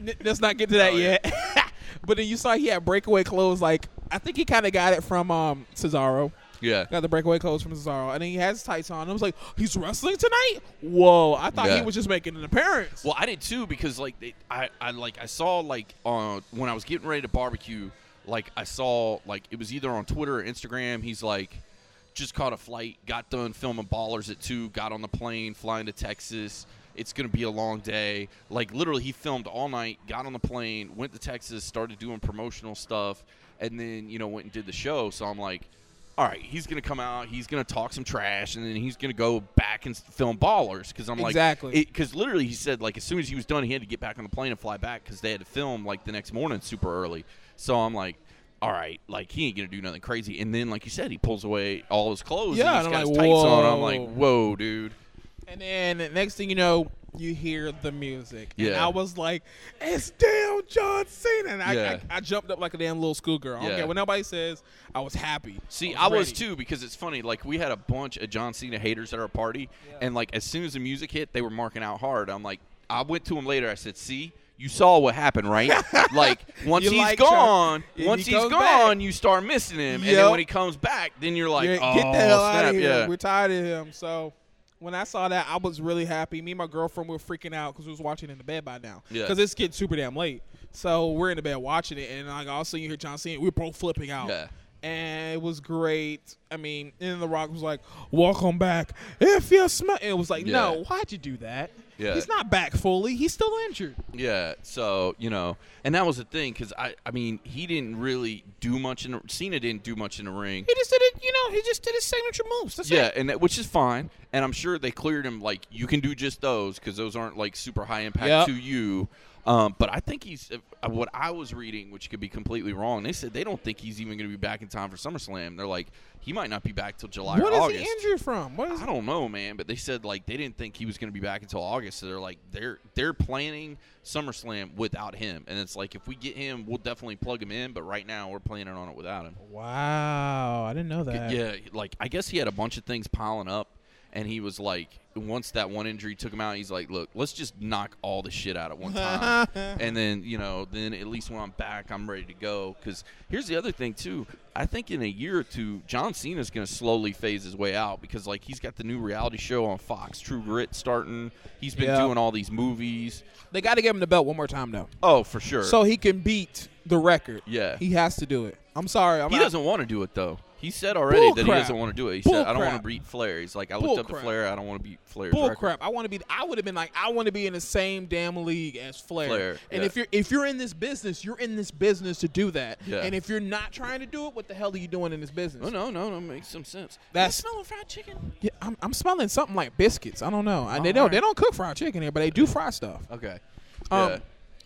N- let's not get to that
Oh, yeah.
yet. but then you saw he had breakaway clothes. Like I think he kind of got it from um, Cesaro.
Yeah.
Got the breakaway clothes from Cesaro, and then he has tights on. I was like, he's wrestling tonight. Whoa! I thought
Yeah.
he was just making an appearance.
Well, I did too because like they, I, I like I saw like uh, when I was getting ready to barbecue, like I saw like it was either on Twitter or Instagram. He's like just caught a flight, got done filming ballers at two, got on the plane, flying to Texas. It's gonna be a long day. Like literally, he filmed all night, got on the plane, went to Texas, started doing promotional stuff, and then you know went and did the show. So I'm like, all right, he's gonna come out, he's gonna talk some trash, and then he's gonna go back and film Ballers because I'm like
Exactly.
because literally he said like as soon as he was done, he had to get back on the plane and fly back because they had to film like the next morning super early. So I'm like. All right, like he ain't gonna do nothing crazy, and then, like you said, he pulls away all his clothes.
Yeah,
and he's
and
got
I'm
his
like,
tights on. I'm like, whoa, dude.
And then the next thing you know, you hear the music. And
Yeah.
I was like, it's damn John Cena. And I,
Yeah.
I, I jumped up like a damn little schoolgirl.
Yeah.
care what nobody says. I was happy.
See,
I
I
was
was too because it's funny. Like we had a bunch of John Cena haters at our party, and like as soon as the music hit, they were marking out hard. I'm like, I went to him later. I said, "See, you saw what happened, right? like once he's
like
gone. Once
he
he's
comes
gone,
back-
you start missing him, and then when he comes back, then you're like,
Yeah,
oh,
get the oh, hell out of here.
yeah,
We're tired of him. So when I saw that, I was really happy. Me and my girlfriend were freaking out because we was watching in the bed by now.
Yeah.
Because it's getting super damn late. So we're in the bed watching it, and like all of a sudden you hear John Cena. We're both flipping out.
Yeah.
And it was great. I mean, and The Rock was like, "Welcome back." If you smell, it was like,
Yeah.
"No, why'd you do that?"
Yeah.
He's not back fully. He's still injured.
Yeah, so you know, and that was the thing because I, I mean, he didn't really do much in the, Cena didn't do much in the ring.
He just did it. You know, he just did his signature moves. That's
Yeah,
it.
and that, which is fine, and I'm sure they cleared him. Like you can do just those because those aren't like super high impact
Yep.
to you. Um, but I think he's uh, what I was reading, which could be completely wrong. They said they don't think he's even going to be back in time for SummerSlam. They're like he might not be back till July
What
or
is
August.
he injured from? What is?
I don't know, man, but they said like they didn't think he was going to be back until August. So they're like they're they're planning SummerSlam without him, and it's like if we get him, we'll definitely plug him in. But right now, we're planning on it without him.
Wow, I didn't know that.
Yeah, like I guess he had a bunch of things piling up, and he was like, once that one injury took him out, he's like, look, let's just knock all the shit out at one time, and then you know, then at least when I'm back, I'm ready to go. Because here's the other thing too, I think in a year or two, John Cena's going to slowly phase his way out because like he's got the new reality show on Fox, True Grit, starting. He's been
Yeah.
doing all these movies.
They got to give him the belt one more time though,
Oh, for sure.
so he can beat the record.
Yeah.
he has to do it. I'm sorry, I'm
he
not-
doesn't want to do it though. He said already
Bull
that
crap.
he doesn't want to do it. He
Bull
said, "I don't want to beat Flair." He's like, "I
Bull
looked up to
crap.
Flair. I don't want to beat Flair's
Bull
record."
crap! I want to be. I would have been like, I want to be in the same damn league as Flair.
Flair,
and
yeah.
if you're if you're in this business, you're in this business to do that.
Yeah.
And if you're not trying to do it, what the hell are you doing in this business?
Oh no, no, no, makes some sense.
That's-
smelling fried chicken.
Yeah, I'm, I'm smelling something like biscuits. I don't know. And they don't
alright.
they don't cook fried chicken here, but they do fry stuff.
Okay.
Um,
yeah.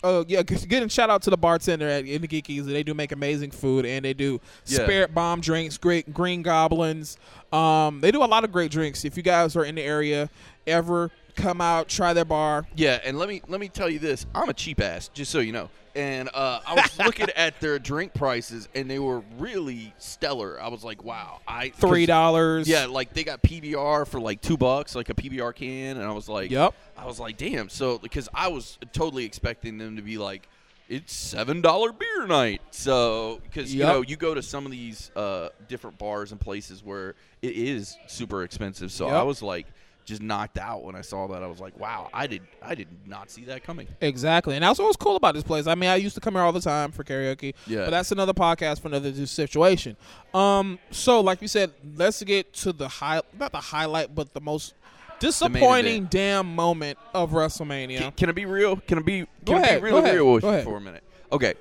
Oh yeah, getting shout out to the bartender at In the Geekies. They do make amazing food, and they do
Yeah.
spirit bomb drinks, great green goblins. Um, they do a lot of great drinks. If you guys are in the area, ever come out, try their bar.
Yeah, and let me let me tell you this. I'm a cheap ass, just so you know. And uh, I was looking at their drink prices, and they were really stellar. I was like, wow, I
Three dollars.
Yeah, like they got PBR for like two bucks, like a PBR can, and I was like,
Yep.
I was like, damn. So because I was totally expecting them to be like, it's seven dollar beer night. So because you know you go to some of these uh, different bars and places where it is super expensive. So I was like just knocked out when I saw that. I was like, wow, I did I did not see that coming.
Exactly, and that's what was cool about this place. I mean, I used to come here all the time for karaoke.
Yeah.
but that's another podcast for another situation. Um, so like you said, let's get to the high, not the highlight, but the most disappointing damn moment of WrestleMania.
Can, can I be real? Can it be? Can
Go
I
ahead,
be really
go ahead,
real
ahead.
for a minute? Okay.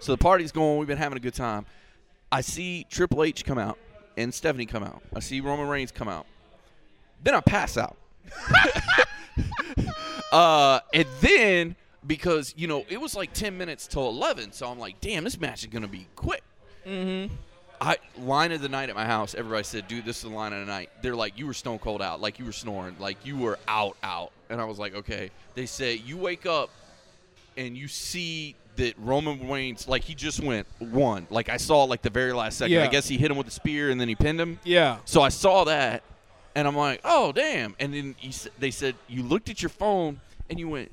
So the party's going. We've been having a good time. I see Triple H come out and Stephanie come out. I see Roman Reigns come out. Then I pass out. uh, and then because you know it was like ten minutes till eleven, so I'm like, damn, this match is gonna be quick. Mm-hmm. I line of the night at my house. Everybody said, "Dude, this is the line of the night." They're like, "You were stone cold out, like you were snoring, like you were out, out." And I was like, "Okay." They say you wake up and you see that Roman Reigns, like he just went one. Like I saw like the very last second.
Yeah.
I guess he hit him with the spear and then he pinned him.
Yeah.
So I saw that, and I'm like, "Oh damn!" And then he, s- they said you looked at your phone and you went,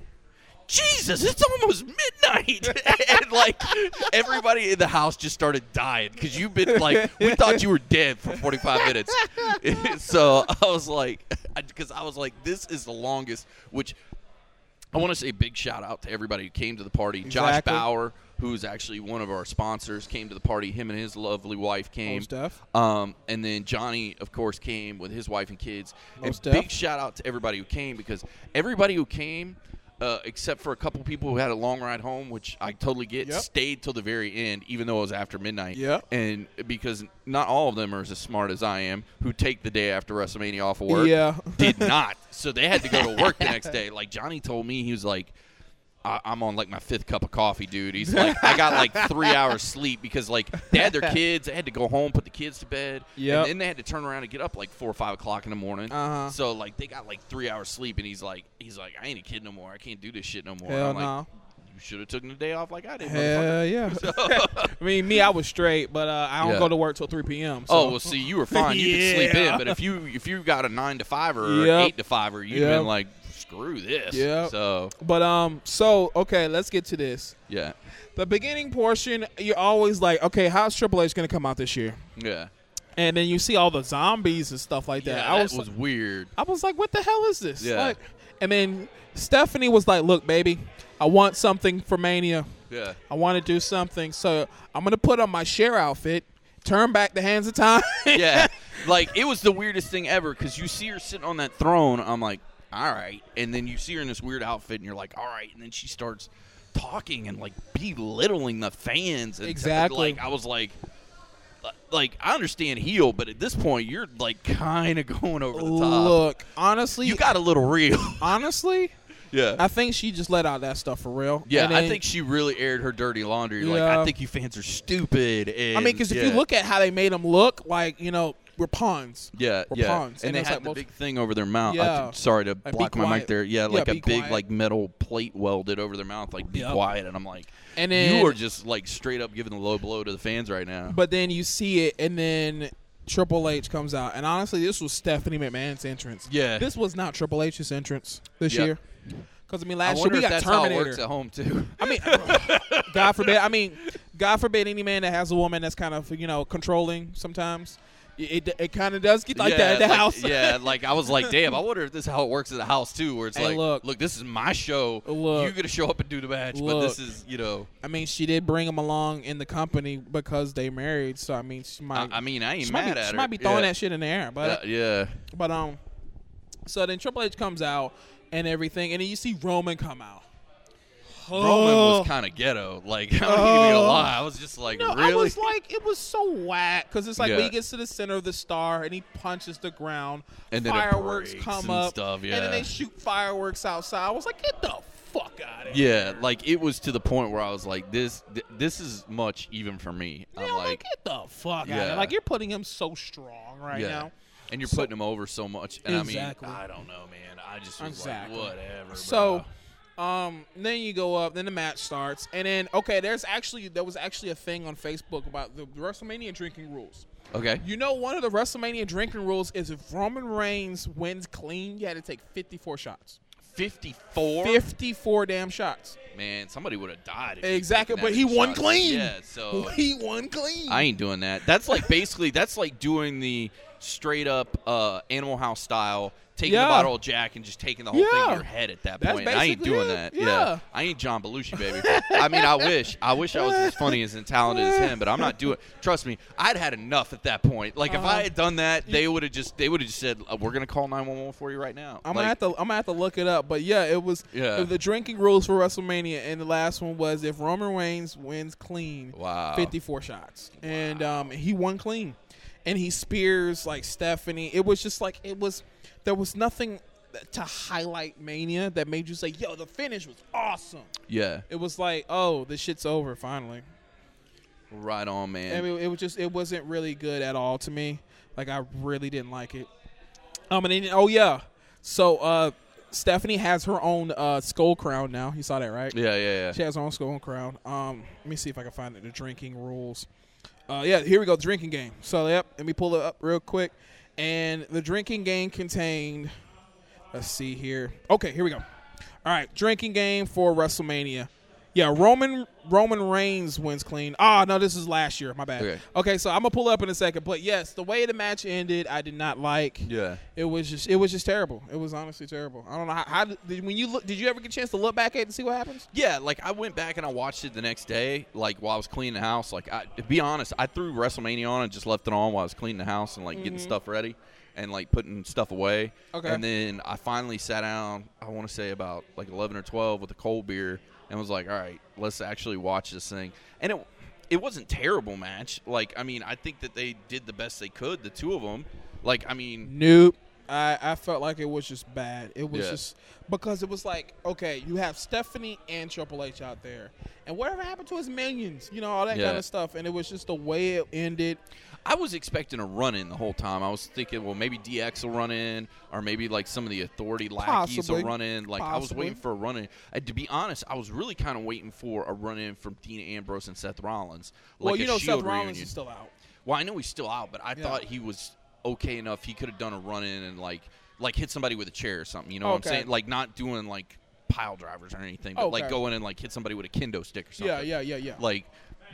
"Jesus, it's almost midnight!" and like everybody in the house just started dying because you've been like, we thought you were dead for 45 minutes. so I was like, because I was like, this is the longest. Which I want to say big shout out to everybody who came to the party. Josh Bauer, who's actually one of our sponsors, came to the party. Him and his lovely wife came.
Most def.
Um, and then Johnny, of course, came with his wife and kids.
Most
and
def.
big shout out to everybody who came because everybody who came, uh, except for a couple people who had a long ride home, which I totally get,
Yep.
stayed till the very end, even though it was after midnight.
Yeah.
And because not all of them are as smart as I am, who take the day after WrestleMania off of work.
Yeah.
Did not. So they had to go to work the next day. Like Johnny told me, he was like. I- I'm on like my fifth cup of coffee, dude. He's like, I got like three hours sleep because like they had their kids, they had to go home, put the kids to bed,
yeah,
and then they had to turn around and get up like four or five o'clock in the morning.
Uh-huh.
So like they got like three hours sleep, and he's like, he's like, I ain't a kid no more. I can't do this shit no more.
Hell
I'm like,
no.
You should have taken the day off like I did.
Hell
motherfucker."
yeah. I mean, me, I was straight, but uh, I don't
Yeah.
go to work till 3 p.m. So.
Oh well, see, you were fine. You could sleep in, but if you if you got a nine to five or an
Yep.
eight to five, or you'd
Yep.
been like, screw this.
Yeah.
So
But um, so okay, let's get to this.
yeah,
The beginning portion, you're always like, okay, how's Triple H gonna come out this year?
yeah,
And then you see all the zombies and stuff like that.
yeah.
I
that
was,
was weird.
I was like, what the hell is this?
Yeah.
Like, and then Stephanie was like, look, baby, I want something for Mania.
Yeah.
I want to do something, so I'm gonna put on my Cher outfit, turn back the hands of time.
yeah, like it was the weirdest thing ever because you see her sitting on that throne. I'm like, all right, and then you see her in this weird outfit, and you're like, all right, and then she starts talking and like belittling the fans. And
Exactly.
Like I was like. Like I understand heel, but at this point you're like kind of going over the top.
Look, honestly,
You got a little real.
honestly,
yeah.
I think she just let out that stuff for real.
yeah,
And
I think she really aired her dirty laundry. Like I think you fans are stupid. And,
I mean, because if you look at how they made them look, like you know, we're pawns.
Yeah,
We're
yeah.
pawns.
And,
And
they had
like
the big thing over their mouth.
Yeah.
think- sorry to
Like,
block my
quiet.
mic there. Yeah,
Yeah,
like a big
quiet.
like metal plate welded over their mouth. Like be
Yep.
quiet. And I'm like,
And then
you are just like straight up giving the low blow to the fans right now.
But then you see it, and then Triple H comes out, and honestly, this was Stephanie McMahon's entrance.
Yeah.
this was not Triple H's entrance this
Yep.
year. Because I mean,
I
last year we got
that's how it
Terminator.
at home too.
I mean, God forbid. I mean, God forbid any man that has a woman that's kind of you know controlling sometimes. It it, kind of does get like
yeah,
that at the
like-
house.
yeah, like I was like, damn, I wonder if this is how it works at the house too, where it's
Hey,
like,
look.
look, this is my show.
Look.
You're gonna show up and do the match, but this is, you know,
I mean, she did bring him along in the company because they married. So I mean, she
I,
might.
I mean, I ain't
she
mad
might be,
at
she
her.
might be throwing
yeah.
that shit in the air, but
Uh, yeah.
But um, so then Triple H comes out and everything, and then you see Roman come out.
Roman
Oh.
was kind of ghetto. Like, even gonna
Oh.
lie. I was just like,
No,
really?
I was like, it was so whack because it's like when he gets to the center of the star and he punches the ground,
And then
fireworks come
and
up,
stuff,
and then they shoot fireworks outside. I was like, get the fuck out of here.
Yeah, like it was to the point where I was like, this, th- this is much even for me.
Yeah,
I'm like,
like, get the fuck out of
Yeah.
here! Like you're putting him so strong right
yeah,
now.
and you're
So-
putting him over so much. And
Exactly.
I mean, I don't know, man. I just was
Exactly.
like, whatever.
So,
bro.
Um, then you go up, then the match starts, and then okay, there's actually there was actually a thing on Facebook about the WrestleMania drinking rules.
okay,
You know, one of the WrestleMania drinking rules is if Roman Reigns wins clean, you had to take 54 shots.
54.
54 damn shots.
Man, somebody would have died. if
Exactly, but he won
shots.
clean.
Yeah, so
he won clean.
I ain't doing that. That's like basically that's like doing the straight up uh, Animal House style, taking
Yeah.
the bottle of Jack and just taking the whole thing
Yeah.
to your head at that
That's
point. I ain't doing
it.
that.
Yeah.
I ain't John Belushi, baby. I mean, I wish. I wish I was as funny as and talented as him, but I'm not doing. Trust me, I'd had enough at that point. Like if
Uh-huh.
I had done that, they would have just they would have just said, uh, "We're gonna call 911 for you right now."
I'm
like,
gonna have to. I'm gonna have to look it up, but yeah, it was.
Yeah.
The drinking rules for WrestleMania, and the last one was if Roman Reigns wins clean,
Wow.
54 shots, and um, he won clean, and he spears like Stephanie. It was just like it was. There was nothing to highlight Mania that made you say, "Yo, the finish was awesome."
Yeah,
It was like, "Oh, this shit's over finally."
right on, man.
I mean, it was just it wasn't really good at all to me. Like I really didn't like it. Um, and then, oh yeah, so uh, Stephanie has her own uh skull crown now. You saw that, right?
yeah, yeah,
She has her own skull crown. Um, let me see if I can find it. The drinking rules. Uh, yeah, here we go. Drinking game. So yep, let me pull it up real quick. And the drinking game contained. Let's see here. Okay, here we go. All right, drinking game for WrestleMania. Yeah, Roman Roman Reigns wins clean. Ah, no, this is last year. My bad.
Okay.
Okay, so I'm gonna pull up in a second, but yes, the way the match ended, I did not like.
Yeah.
It was just it was just terrible. It was honestly terrible. I don't know how, how did, when you look. Did you ever get a chance to look back at it and see what happens?
Yeah, like I went back and I watched it the next day, like while I was cleaning the house. Like, I, to be honest, I threw WrestleMania on and just left it on while I was cleaning the house and like getting stuff ready and like putting stuff away.
Okay.
And then I finally sat down. I want to say about like eleven or twelve with a cold beer and was like, all right, let's actually watch this thing. And it it wasn't terrible match. Like, I mean, I think that they did the best they could, the two of them. Like, I mean,
Nope. I, I felt like it was just bad. It was
Yeah.
just because it was like, okay, you have Stephanie and Triple H out there, and whatever happened to his minions, you know, all that
Yeah.
kind of stuff. And it was just the way it ended.
I was expecting a run in the whole time. I was thinking, well, maybe DX will run in, or maybe like some of the authority lackeys
Possibly.
will run in. Like I was
Possibly.
waiting for a run in. To be honest, I was really kind of waiting for a run in from Dean Ambrose and Seth Rollins. Like
well, you
a
know,
Shield
Seth Rollins
reunion.
is still out.
Well, I know he's still out, but I
Yeah.
thought he was okay enough. He could have done a run in and like like hit somebody with a chair or something. You know what I'm saying? Like not doing like pile drivers or anything, but like
Okay.
go in and like hit somebody with a kendo stick or something
Yeah, yeah, yeah, yeah.
like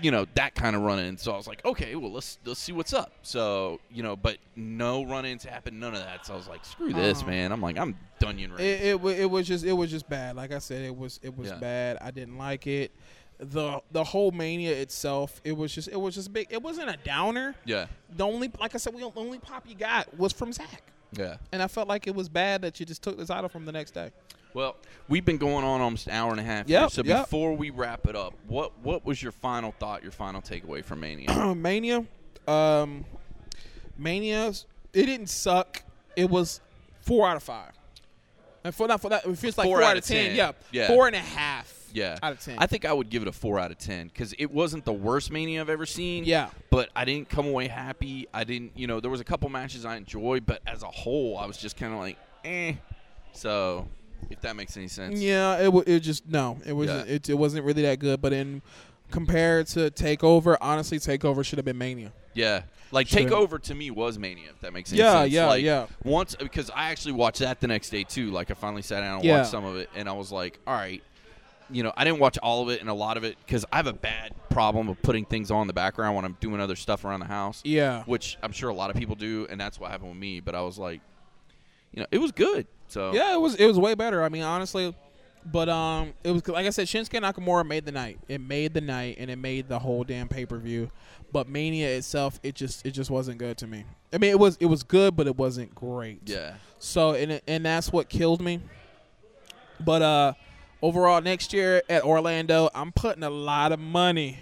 you know that kind of run in so i was like okay well let's let's see what's up so you know but no run-ins happened none of that so i was like screw this
Uh-huh.
man i'm like i'm ready
It, it wa- it was just it was just bad. Like I said, it was it was
Yeah.
bad. I didn't like it. The the whole mania itself, it was just it was just big. It wasn't a downer.
yeah
The only like I said, we the only pop you got was from Zack,
yeah
and I felt like it was bad that you just took the title from the next day.
Well we've been going on almost an hour and a half here, so
yep.
before we wrap it up what what was your final thought your final takeaway from mania
Mania, um, Mania, it didn't suck. It was four out of five. And for not for that, it feels like four, out of ten. Yeah,
Yeah.
four and a half.
yeah
out of ten.
i think i would give it a four out of ten because it wasn't the worst mania i've ever seen
Yeah.
but i didn't come away happy i didn't you know there was a couple matches i enjoyed but as a whole i was just kind of like eh so if that makes any sense
Yeah, it wa- it just no, it was
Yeah.
it, it wasn't really that good. But in compared to Takeover, honestly, Takeover should have been Mania.
Yeah. Like
Sure.
Takeover to me was Mania, if that makes any
Yeah,
sense.
yeah,
like,
yeah.
Once because I actually watched that the next day too. Like I finally sat down and
Yeah.
watched some of it, and I was like, all right. You know, I didn't watch all of it and a lot of it because I have a bad problem of putting things on in the background when I'm doing other stuff around the house.
Yeah,
Which I'm sure a lot of people do, and that's what happened with me. But I was like, you know, it was good. So
yeah, it was it was way better. I mean, honestly, but um, it was like I said, Shinsuke Nakamura made the night. It made the night, and it made the whole damn pay per view. But Mania itself, it just it just wasn't good to me. I mean, it was it was good, but it wasn't great.
yeah,
So and and that's what killed me. But uh overall next year at Orlando, I'm putting a lot of money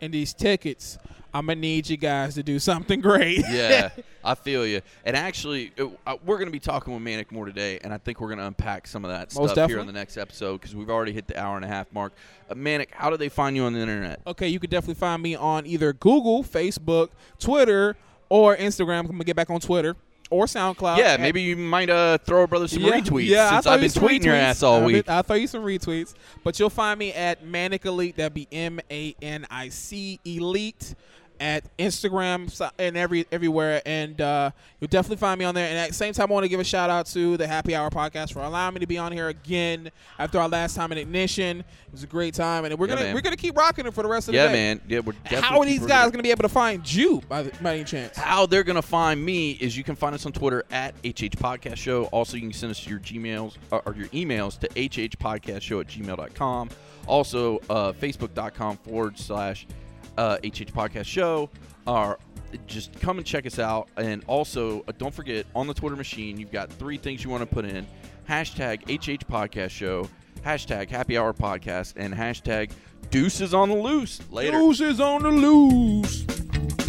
in these tickets. I'm gonna need you guys to do something great.
yeah, I feel you. And actually, it, uh, we're to be talking with Manic more today, and I think we're to unpack some of that
Most
stuff here
definitely.
on the next episode because we've already hit the hour and a half mark. Uh, Manic, how do they find you on the internet?
okay, you can definitely find me on either Google, Facebook, Twitter, or Instagram. I'm gonna get back on Twitter or SoundCloud.
yeah,
At-
maybe you might uh, throw a brother some
yeah,
retweets
Yeah,
since I've been tweeting your
retweets.
ass all week.
I'll throw you some retweets, but you'll find me at Manic Elite. That'd be M A N I C Elite at Instagram and every everywhere, and uh, you'll definitely find me on there. And at the same time, I want to give a shout out to the Happy Hour podcast for allowing me to be on here again after our last time in Ignition. It was a great time, and we're
Yeah,
gonna
man.
we're gonna keep rocking it for the rest of
yeah,
the day.
man. Yeah, we're definitely
How are these guys
gonna-
gonna be able to find you by, the, by any chance?
How they're going to find me is you can find us on Twitter at HH Podcast Show. Also, you can send us your Gmails or your emails to hhpodcastshow at gmail.com. Also, uh, facebook.com forward slash uh, HH Podcast Show. Or just come and check us out. And also, uh, don't forget on the Twitter machine, you've got three things you want to put in hashtag HH Podcast Show, hashtag Happy Hour Podcast, and hashtag Deuces on the Loose. Later.
Deuces on the loose.